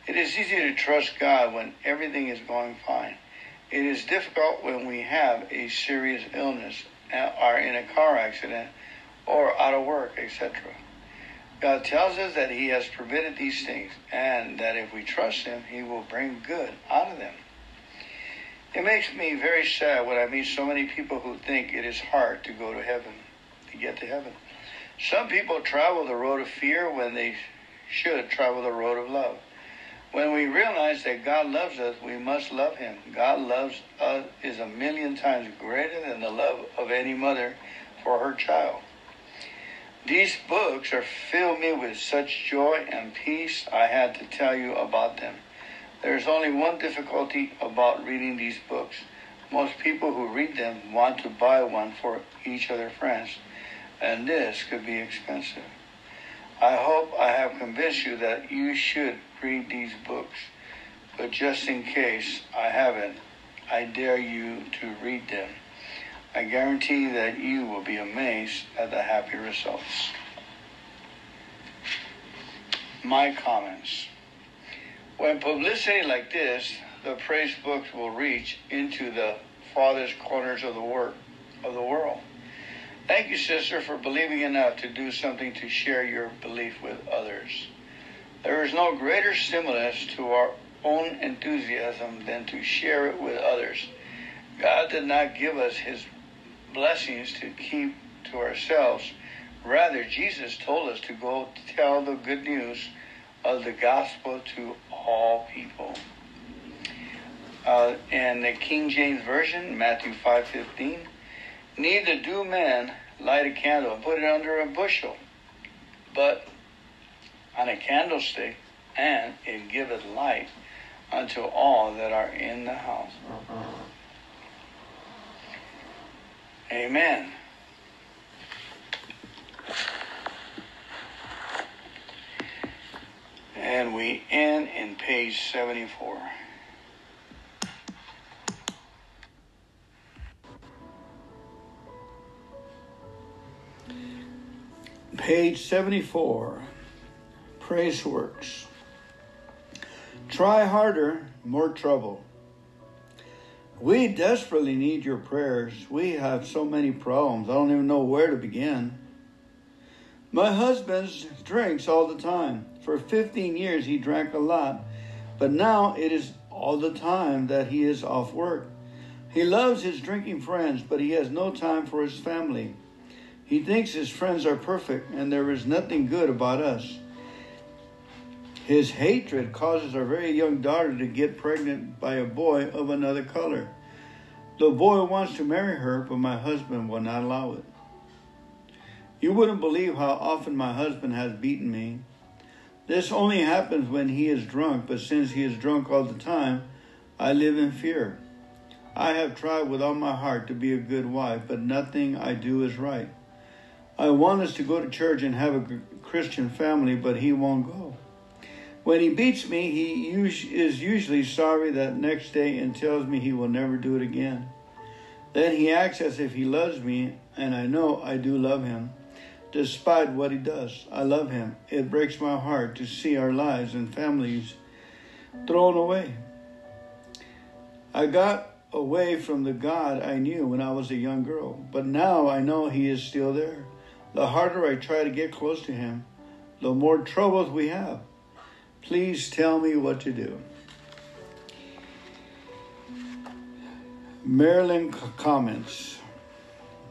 It is easy to trust God when everything is going fine. It is difficult when we have a serious illness, are in a car accident, or out of work, etc. God tells us that He has permitted these things and that if we trust Him, He will bring good out of them. It makes me very sad when I meet so many people who think it is hard to go to heaven, to get to heaven. Some people travel the road of fear when they should travel the road of love. When we realize that God loves us, we must love Him. God loves us is a million times greater than the love of any mother for her child. These books are filled me with such joy and peace. I had to tell you about them. There's only one difficulty about reading these books. Most people who read them want to buy one for each of their friends, and this could be expensive. I hope I have convinced you that you should read these books, but just in case I haven't, I dare you to read them. I guarantee that you will be amazed at the happy results. My comments. When publicity like this, the praise books will reach into the farthest corners of the world of the world. Thank you, sister, for believing enough to do something to share your belief with others. There is no greater stimulus to our own enthusiasm than to share it with others. God did not give us his blessings to keep to ourselves. Rather, Jesus told us to go tell the good news of the gospel to all people. Uh, in the King James Version, Matthew 5.15, Neither do men light a candle and put it under a bushel, but on a candlestick, and it giveth light unto all that are in the house. Amen. And we end in page 74. Page 74 Praise Works. Try harder, more trouble. We desperately need your prayers. We have so many problems. I don't even know where to begin. My husband drinks all the time. For 15 years, he drank a lot, but now it is all the time that he is off work. He loves his drinking friends, but he has no time for his family. He thinks his friends are perfect and there is nothing good about us. His hatred causes our very young daughter to get pregnant by a boy of another color. The boy wants to marry her, but my husband will not allow it. You wouldn't believe how often my husband has beaten me. This only happens when he is drunk, but since he is drunk all the time, I live in fear. I have tried with all my heart to be a good wife, but nothing I do is right. I want us to go to church and have a Christian family, but he won't go. When he beats me, he is usually sorry that next day and tells me he will never do it again. Then he acts as if he loves me, and I know I do love him. Despite what he does, I love him. It breaks my heart to see our lives and families thrown away. I got away from the God I knew when I was a young girl, but now I know he is still there the harder I try to get close to Him, the more troubles we have. Please tell me what to do. Merlin comments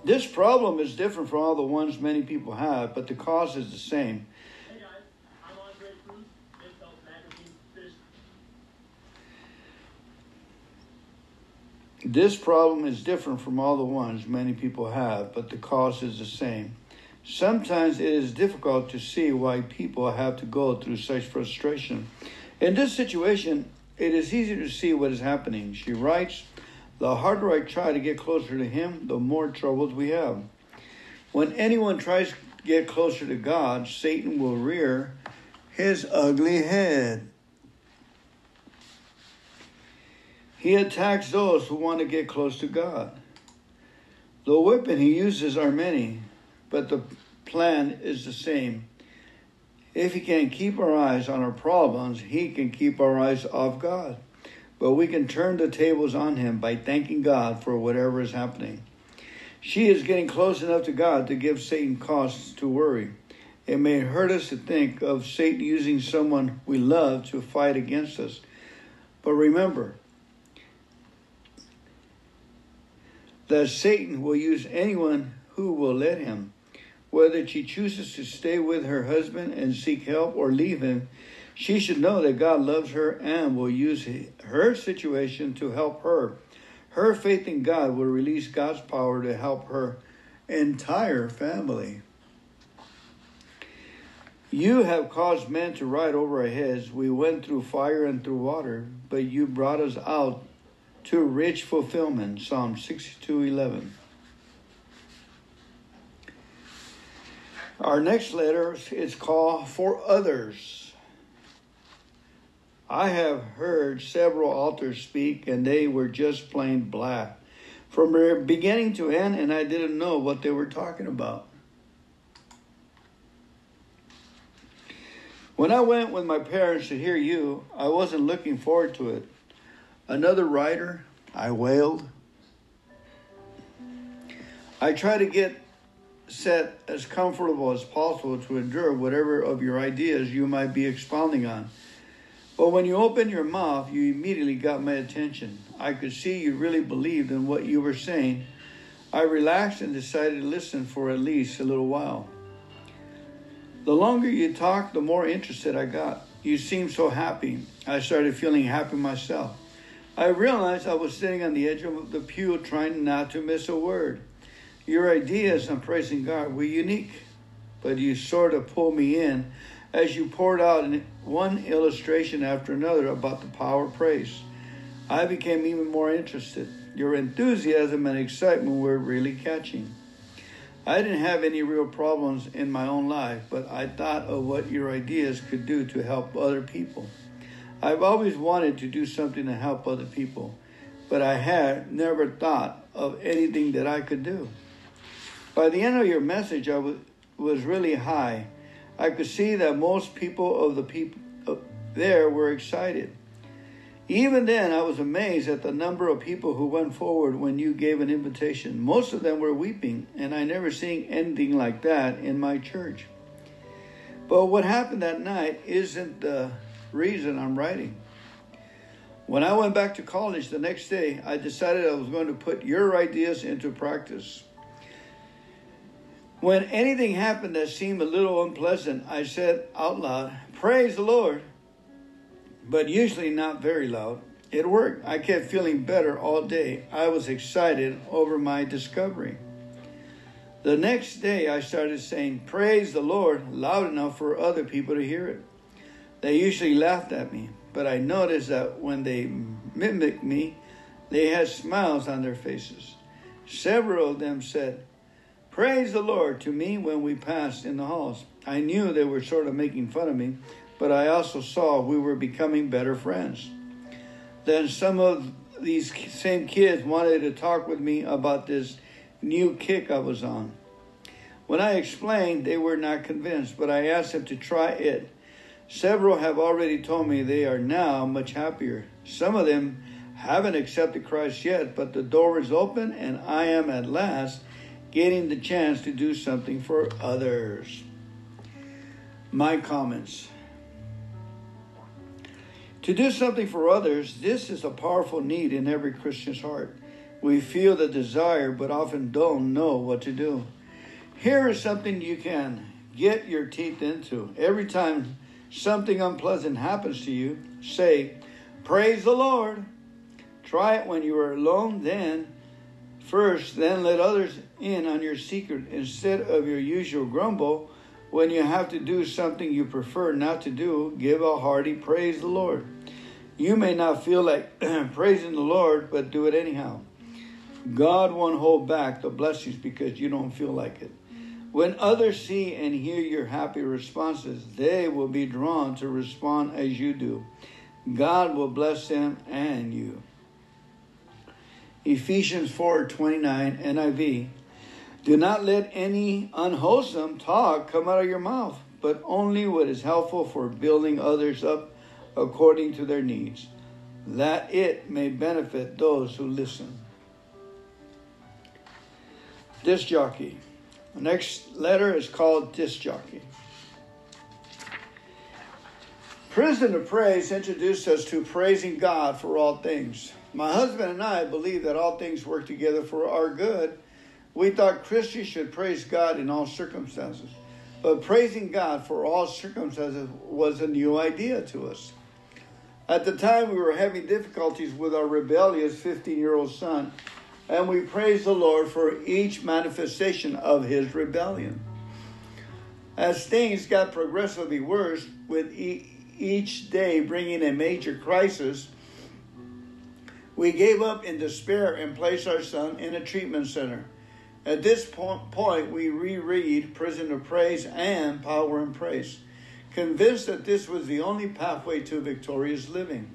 This problem is different from all the ones many people have, but the cause is the same. This problem is different from all the ones many people have, but the cause is the same. Sometimes it is difficult to see why people have to go through such frustration. In this situation, it is easy to see what is happening. She writes, The harder I try to get closer to Him, the more troubles we have. When anyone tries to get closer to God, Satan will rear his ugly head. He attacks those who want to get close to God. The weapon he uses are many, but the plan is the same. If he can keep our eyes on our problems, he can keep our eyes off God. But we can turn the tables on him by thanking God for whatever is happening. She is getting close enough to God to give Satan cause to worry. It may hurt us to think of Satan using someone we love to fight against us. But remember, that Satan will use anyone who will let him. Whether she chooses to stay with her husband and seek help or leave him, she should know that God loves her and will use her situation to help her. Her faith in God will release God's power to help her entire family. You have caused men to ride over our heads. We went through fire and through water, but you brought us out to rich fulfillment. Psalm 62:11. Our next letter is called For Others. I have heard several authors speak, and they were just plain black from beginning to end, and I didn't know what they were talking about. When I went with my parents to hear you, I wasn't looking forward to it. Another writer, I wailed. I try to get set as comfortable as possible to endure whatever of your ideas you might be expounding on. But when you opened your mouth, you immediately got my attention. I could see you really believed in what you were saying. I relaxed and decided to listen for at least a little while. The longer you talked, the more interested I got. You seemed so happy. I started feeling happy myself. I realized I was sitting on the edge of the pew trying not to miss a word. Your ideas on praising God were unique, but you sort of pulled me in as you poured out one illustration after another about the power of praise. I became even more interested. Your enthusiasm and excitement were really catching. I didn't have any real problems in my own life, but I thought of what your ideas could do to help other people. I've always wanted to do something to help other people, but I had never thought of anything that I could do. By the end of your message, I was, really high. I could see that most people of the people there were excited. Even then, I was amazed at the number of people who went forward when you gave an invitation. Most of them were weeping, and I never seen anything like that in my church. But what happened that night isn't the reason I'm writing. When I went back to college the next day, I decided I was going to put your ideas into practice. When anything happened that seemed a little unpleasant, I said out loud, Praise the Lord, but usually not very loud. It worked. I kept feeling better all day. I was excited over my discovery. The next day, I started saying, Praise the Lord, loud enough for other people to hear it. They usually laughed at me, but I noticed that when they mimicked me, they had smiles on their faces. Several of them said, Praise the Lord to me when we passed in the halls. I knew they were sort of making fun of me, but I also saw we were becoming better friends. Then some of these same kids wanted to talk with me about this new kick I was on. When I explained, they were not convinced, but I asked them to try it. Several have already told me they are now much happier. Some of them haven't accepted Christ yet, but the door is open and I am at last getting the chance to do something for others. My comments. To do something for others, this is a powerful need in every Christian's heart. We feel the desire, but often don't know what to do. Here is something you can get your teeth into. Every time something unpleasant happens to you, say, Praise the Lord. Try it when you are alone, then first, then let others in on your secret instead of your usual grumble. When you have to do something you prefer not to do, give a hearty praise the Lord. You may not feel like praising the Lord, but do it anyhow. God won't hold back the blessings because you don't feel like it. When others see and hear your happy responses, they will be drawn to respond as you do. God will bless them and you. Ephesians 4:29 NIV Do not let any unwholesome talk come out of your mouth, but only what is helpful for building others up according to their needs, that it may benefit those who listen. Disc jockey. The next letter is called disc jockey. Prison to Praise introduced us to praising God for all things. My husband and I believe that all things work together for our good. We thought Christians should praise God in all circumstances. But praising God for all circumstances was a new idea to us. At the time, we were having difficulties with our rebellious 15 year old son and we praise the Lord for each manifestation of his rebellion. As things got progressively worse, with each day bringing a major crisis, we gave up in despair and placed our son in a treatment center. At this point, we reread Prison to Praise and Power in Praise, convinced that this was the only pathway to victorious living.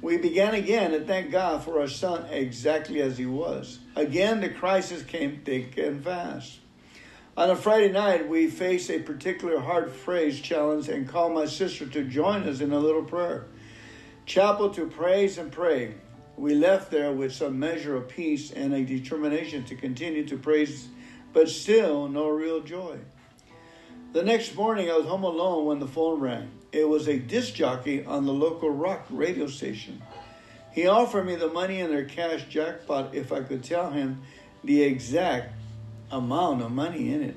We began again and thank God for our son exactly as he was. Again, the crisis came thick and fast. On a Friday night, we faced a particular hard phrase challenge and called my sister to join us in a little prayer. Chapel to praise and pray. We left there with some measure of peace and a determination to continue to praise, but still no real joy. The next morning, I was home alone when the phone rang. It was a disc jockey on the local rock radio station. He offered me the money in their cash jackpot if I could tell him the exact amount of money in it.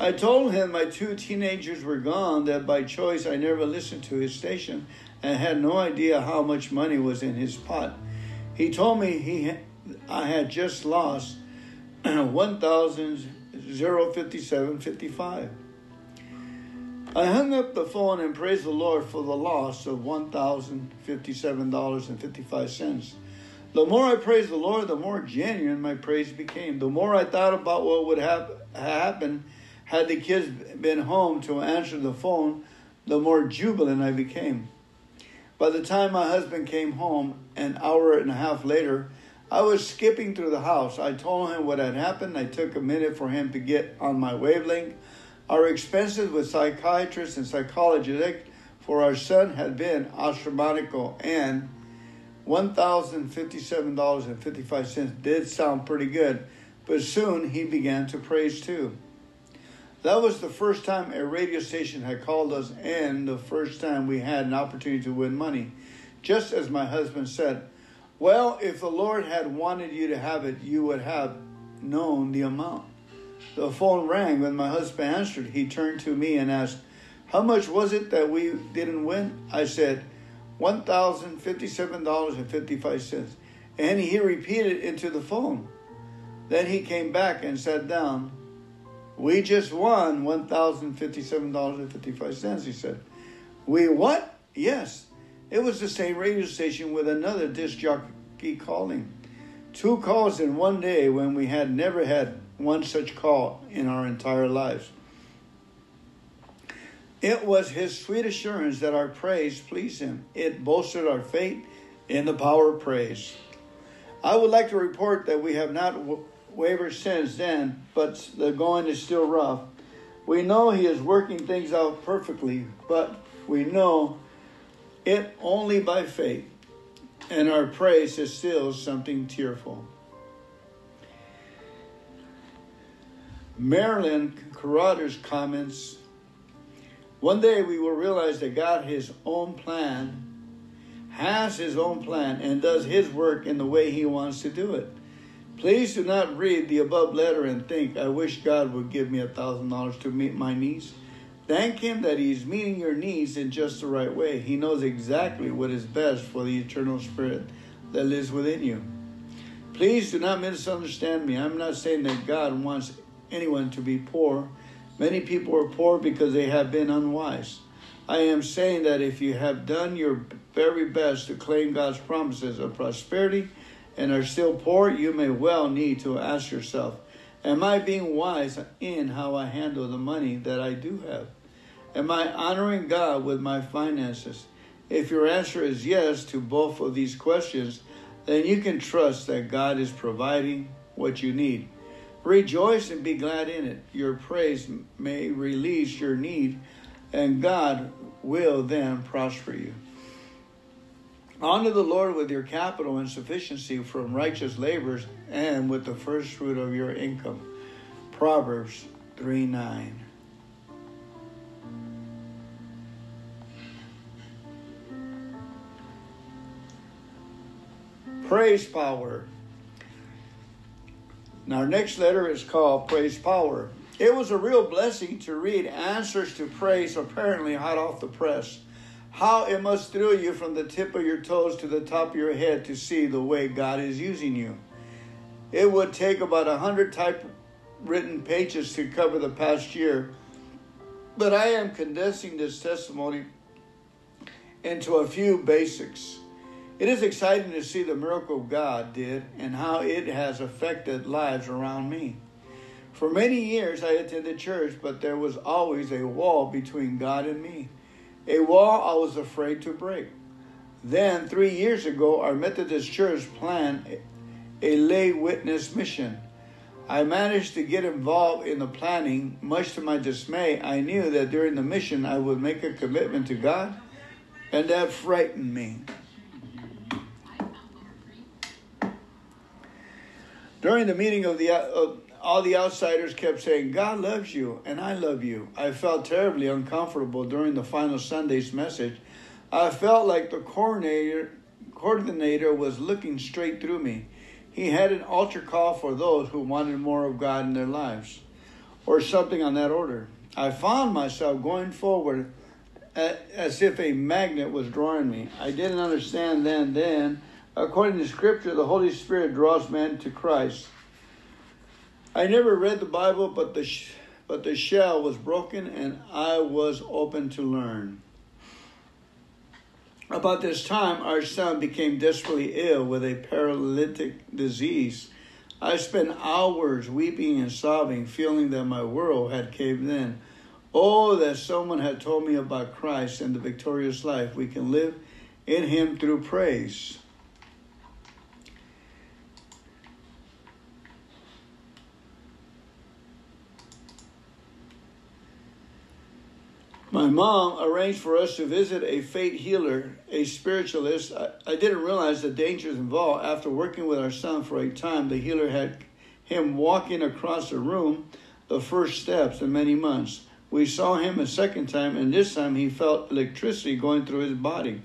I told him my two teenagers were gone, that by choice I never listened to his station and had no idea how much money was in his pot. He told me he I had just lost 1,057.55. I hung up the phone and praised the Lord for the loss of $1,057.55. The more I praised the Lord, the more genuine my praise became. The more I thought about what would have happened had the kids been home to answer the phone, the more jubilant I became. By the time my husband came home, an hour and a half later, I was skipping through the house. I told him what had happened. I took a minute for him to get on my wavelength. Our expenses with psychiatrists and psychologists for our son had been astronomical and $1,057.55 did sound pretty good, but soon he began to praise too. That was the first time a radio station had called us and the first time we had an opportunity to win money. Just as my husband said, Well, if the Lord had wanted you to have it, you would have known the amount. The phone rang. When my husband answered, he turned to me and asked, How much was it that we didn't win? I said, $1,057.55. And he repeated into the phone. Then he came back and sat down. We just won $1,057.55, he said. We what? Yes. It was the same radio station with another disc jockey calling. Two calls in one day when we had never had one such call in our entire lives. It was his sweet assurance that our praise pleased him. It bolstered our faith in the power of praise. I would like to report that we have not wavered since then, but the going is still rough. We know he is working things out perfectly, but we know it only by faith, and our praise is still something tearful. Merlin Carothers comments One day we will realize that God, His own plan, has his own plan and does his work in the way he wants to do it. Please do not read the above letter and think, I wish God would give me a thousand dollars to meet my needs. Thank Him that He's meeting your needs in just the right way. He knows exactly what is best for the eternal spirit that lives within you. Please do not misunderstand me. I'm not saying that God wants anyone to be poor. Many people are poor because they have been unwise. I am saying that if you have done your very best to claim God's promises of prosperity and are still poor, you may well need to ask yourself, Am I being wise in how I handle the money that I do have? Am I honoring God with my finances? If your answer is yes to both of these questions, then you can trust that God is providing what you need. Rejoice and be glad in it. Your praise may release your need, and God will then prosper you. Honor the Lord with your capital and sufficiency from righteous labors and with the first fruit of your income. Proverbs 3 9. Praise Power. Now, our next letter is called Praise Power. It was a real blessing to read answers to praise apparently hot off the press. How it must thrill you from the tip of your toes to the top of your head to see the way God is using you. It would take about a hundred typewritten pages to cover the past year, but I am condensing this testimony into a few basics. It is exciting to see the miracle God did and how it has affected lives around me. For many years, I attended church, but there was always a wall between God and me, a wall I was afraid to break. Then, three years ago, our Methodist church planned a lay witness mission. I managed to get involved in the planning. Much to my dismay, I knew that during the mission I would make a commitment to God, and that frightened me. During the meeting of the uh, all the outsiders kept saying, God loves you and I love you. I felt terribly uncomfortable during the final Sunday's message. I felt like the coordinator, coordinator was looking straight through me. He had an altar call for those who wanted more of God in their lives, or something on that order. I found myself going forward as if a magnet was drawing me. I didn't understand then, then According to Scripture, the Holy Spirit draws men to Christ. I never read the Bible, but the but the shell was broken, and I was open to learn. About this time, our son became desperately ill with a paralytic disease. I spent hours weeping and sobbing, feeling that my world had caved in. Oh, that someone had told me about Christ and the victorious life we can live in Him through praise. My mom arranged for us to visit a faith healer, a spiritualist. I, I, didn't realize the dangers involved. After working with our son for a time, the healer had him walking across the room the first steps in many months. We saw him a second time, and this time he felt electricity going through his body.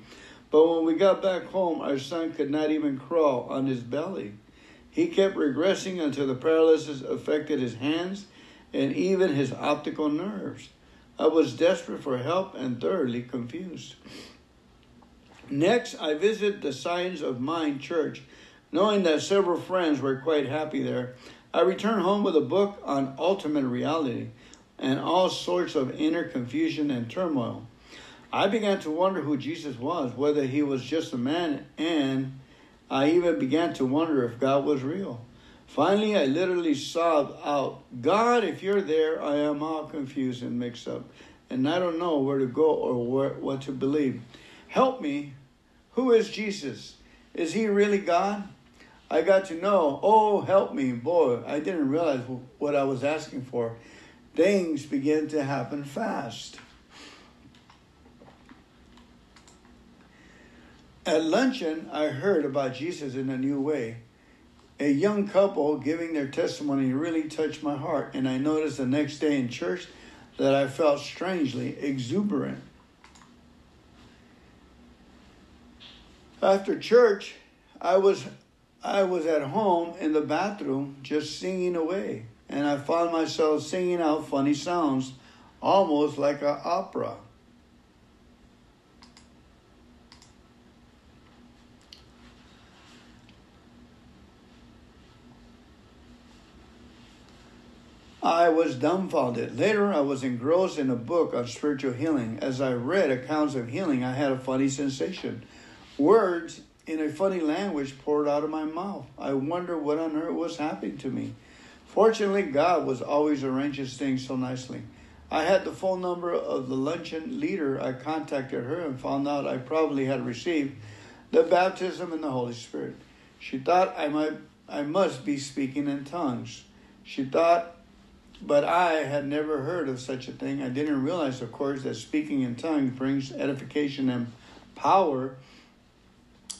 But when we got back home, our son could not even crawl on his belly. He kept regressing until the paralysis affected his hands and even his optical nerves. I was desperate for help and thoroughly confused. Next, I visited the Science of Mind church. Knowing that several friends were quite happy there, I returned home with a book on ultimate reality and all sorts of inner confusion and turmoil. I began to wonder who Jesus was, whether he was just a man, and I even began to wonder if God was real. Finally, I literally sobbed out, God, if you're there, I am all confused and mixed up, and I don't know where to go or where, what to believe. Help me. Who is Jesus? Is he really God? I got to know, oh, help me. Boy, I didn't realize what I was asking for. Things began to happen fast. At luncheon, I heard about Jesus in a new way a young couple giving their testimony really touched my heart, and I noticed the next day in church that I felt strangely exuberant. After church, I was I was at home in the bathroom just singing away, and I found myself singing out funny sounds, almost like an opera. I was dumbfounded. Later, I was engrossed in a book on spiritual healing. As I read accounts of healing, I had a funny sensation. Words in a funny language poured out of my mouth. I wonder what on earth was happening to me. Fortunately, God was always arranging things so nicely. I had the phone number of the luncheon leader. I contacted her and found out I probably had received the baptism in the Holy Spirit. She thought I might I must be speaking in tongues. She thought but I had never heard of such a thing. I didn't realize, of course, that speaking in tongues brings edification and power.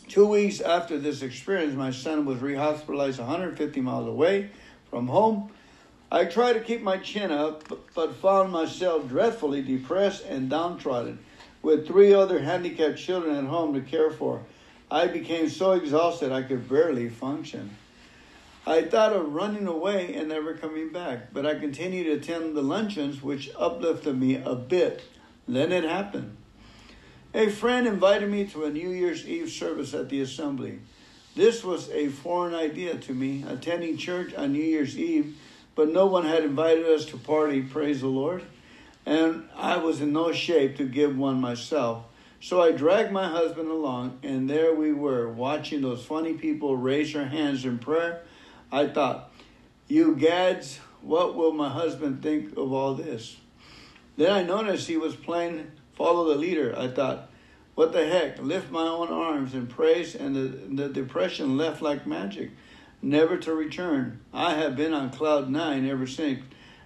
Two weeks after this experience, my son was rehospitalized 150 miles away from home. I tried to keep my chin up, but found myself dreadfully depressed and downtrodden, with three other handicapped children at home to care for. I became so exhausted I could barely function. I thought of running away and never coming back, but I continued to attend the luncheons, which uplifted me a bit. Then it happened. A friend invited me to a New Year's Eve service at the assembly. This was a foreign idea to me, attending church on New Year's Eve, but no one had invited us to party, praise the Lord, and I was in no shape to give one myself. So I dragged my husband along, and there we were, watching those funny people raise their hands in prayer I thought, you gads, what will my husband think of all this? Then I noticed he was playing Follow the Leader. I thought, what the heck? Lift my own arms in praise, and the, the depression left like magic, never to return. I have been on cloud nine ever since,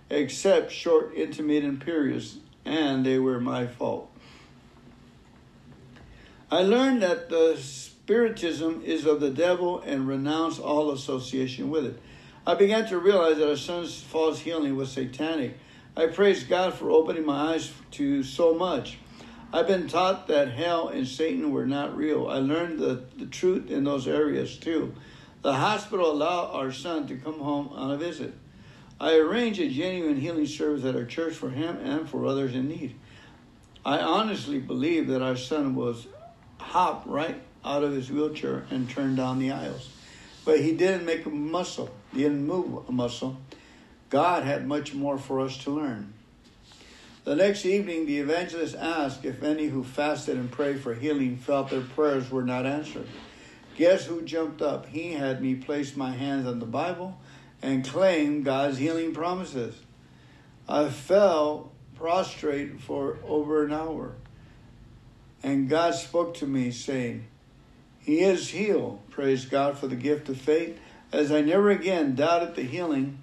except short intermittent periods, and they were my fault. I learned that the Spiritism is of the devil and renounce all association with it. I began to realize that our son's false healing was satanic. I praise God for opening my eyes to so much. I've been taught that hell and Satan were not real. I learned the, the truth in those areas too. The hospital allowed our son to come home on a visit. I arranged a genuine healing service at our church for him and for others in need. I honestly believe that our son was hopped right out of his wheelchair and turned down the aisles. But he didn't make a muscle, he didn't move a muscle. God had much more for us to learn. The next evening, the evangelist asked if any who fasted and prayed for healing felt their prayers were not answered. Guess who jumped up? He had me place my hands on the Bible and claim God's healing promises. I fell prostrate for over an hour, and God spoke to me, saying, he is healed. Praise God for the gift of faith, as I never again doubted the healing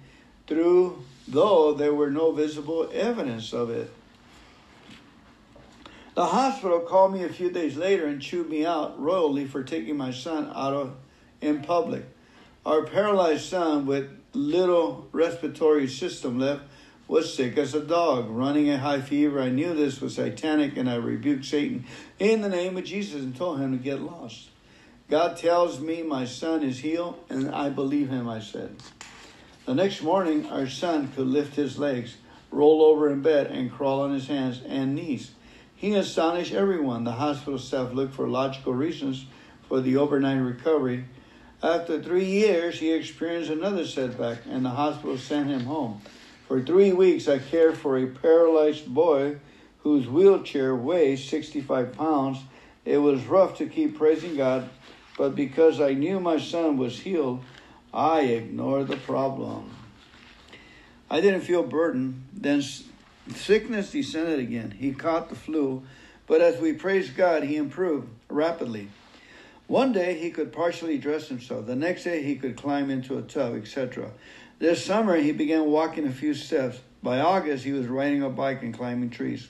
through though there were no visible evidence of it. The hospital called me a few days later and chewed me out royally for taking my son out of in public. Our paralyzed son with little respiratory system left was sick as a dog, running a high fever. I knew this was satanic and I rebuked Satan in the name of Jesus and told him to get lost. God tells me my son is healed, and I believe him, I said. The next morning, our son could lift his legs, roll over in bed, and crawl on his hands and knees. He astonished everyone. The hospital staff looked for logical reasons for the overnight recovery. After three years, he experienced another setback, and the hospital sent him home. For three weeks, I cared for a paralyzed boy whose wheelchair weighs 65 pounds. It was rough to keep praising God but because I knew my son was healed, I ignored the problem. I didn't feel burdened. Then sickness descended again. He caught the flu, but as we praised God, he improved rapidly. One day he could partially dress himself. The next day he could climb into a tub, etc. This summer he began walking a few steps. By August he was riding a bike and climbing trees.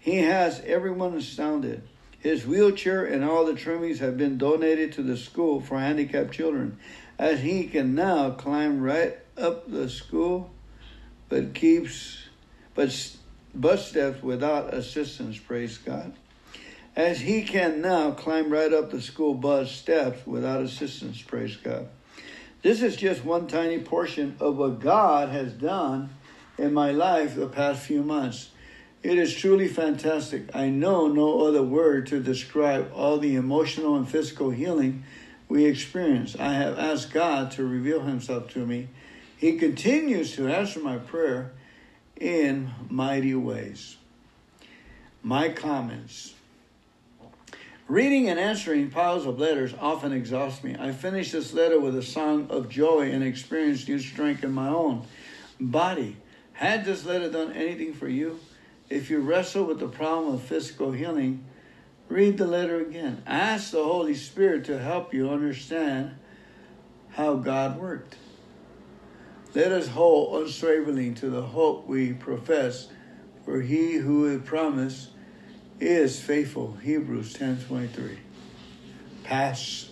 He has everyone astounded. His wheelchair and all the trimmings have been donated to the school for handicapped children, as he can now climb right up the school, but keeps but bus steps without assistance. Praise God. as he can now climb right up the school bus steps without assistance, praise God. This is just one tiny portion of what God has done in my life the past few months. It is truly fantastic. I know no other word to describe all the emotional and physical healing we experience. I have asked God to reveal Himself to me. He continues to answer my prayer in mighty ways. My comments. Reading and answering piles of letters often exhausts me. I finish this letter with a song of joy and experience new strength in my own body. Had this letter done anything for you? If you wrestle with the problem of physical healing, read the letter again. Ask the Holy Spirit to help you understand how God worked. Let us hold unswervingly to the hope we profess, for he who is promised is faithful. Hebrews 10:23. Pass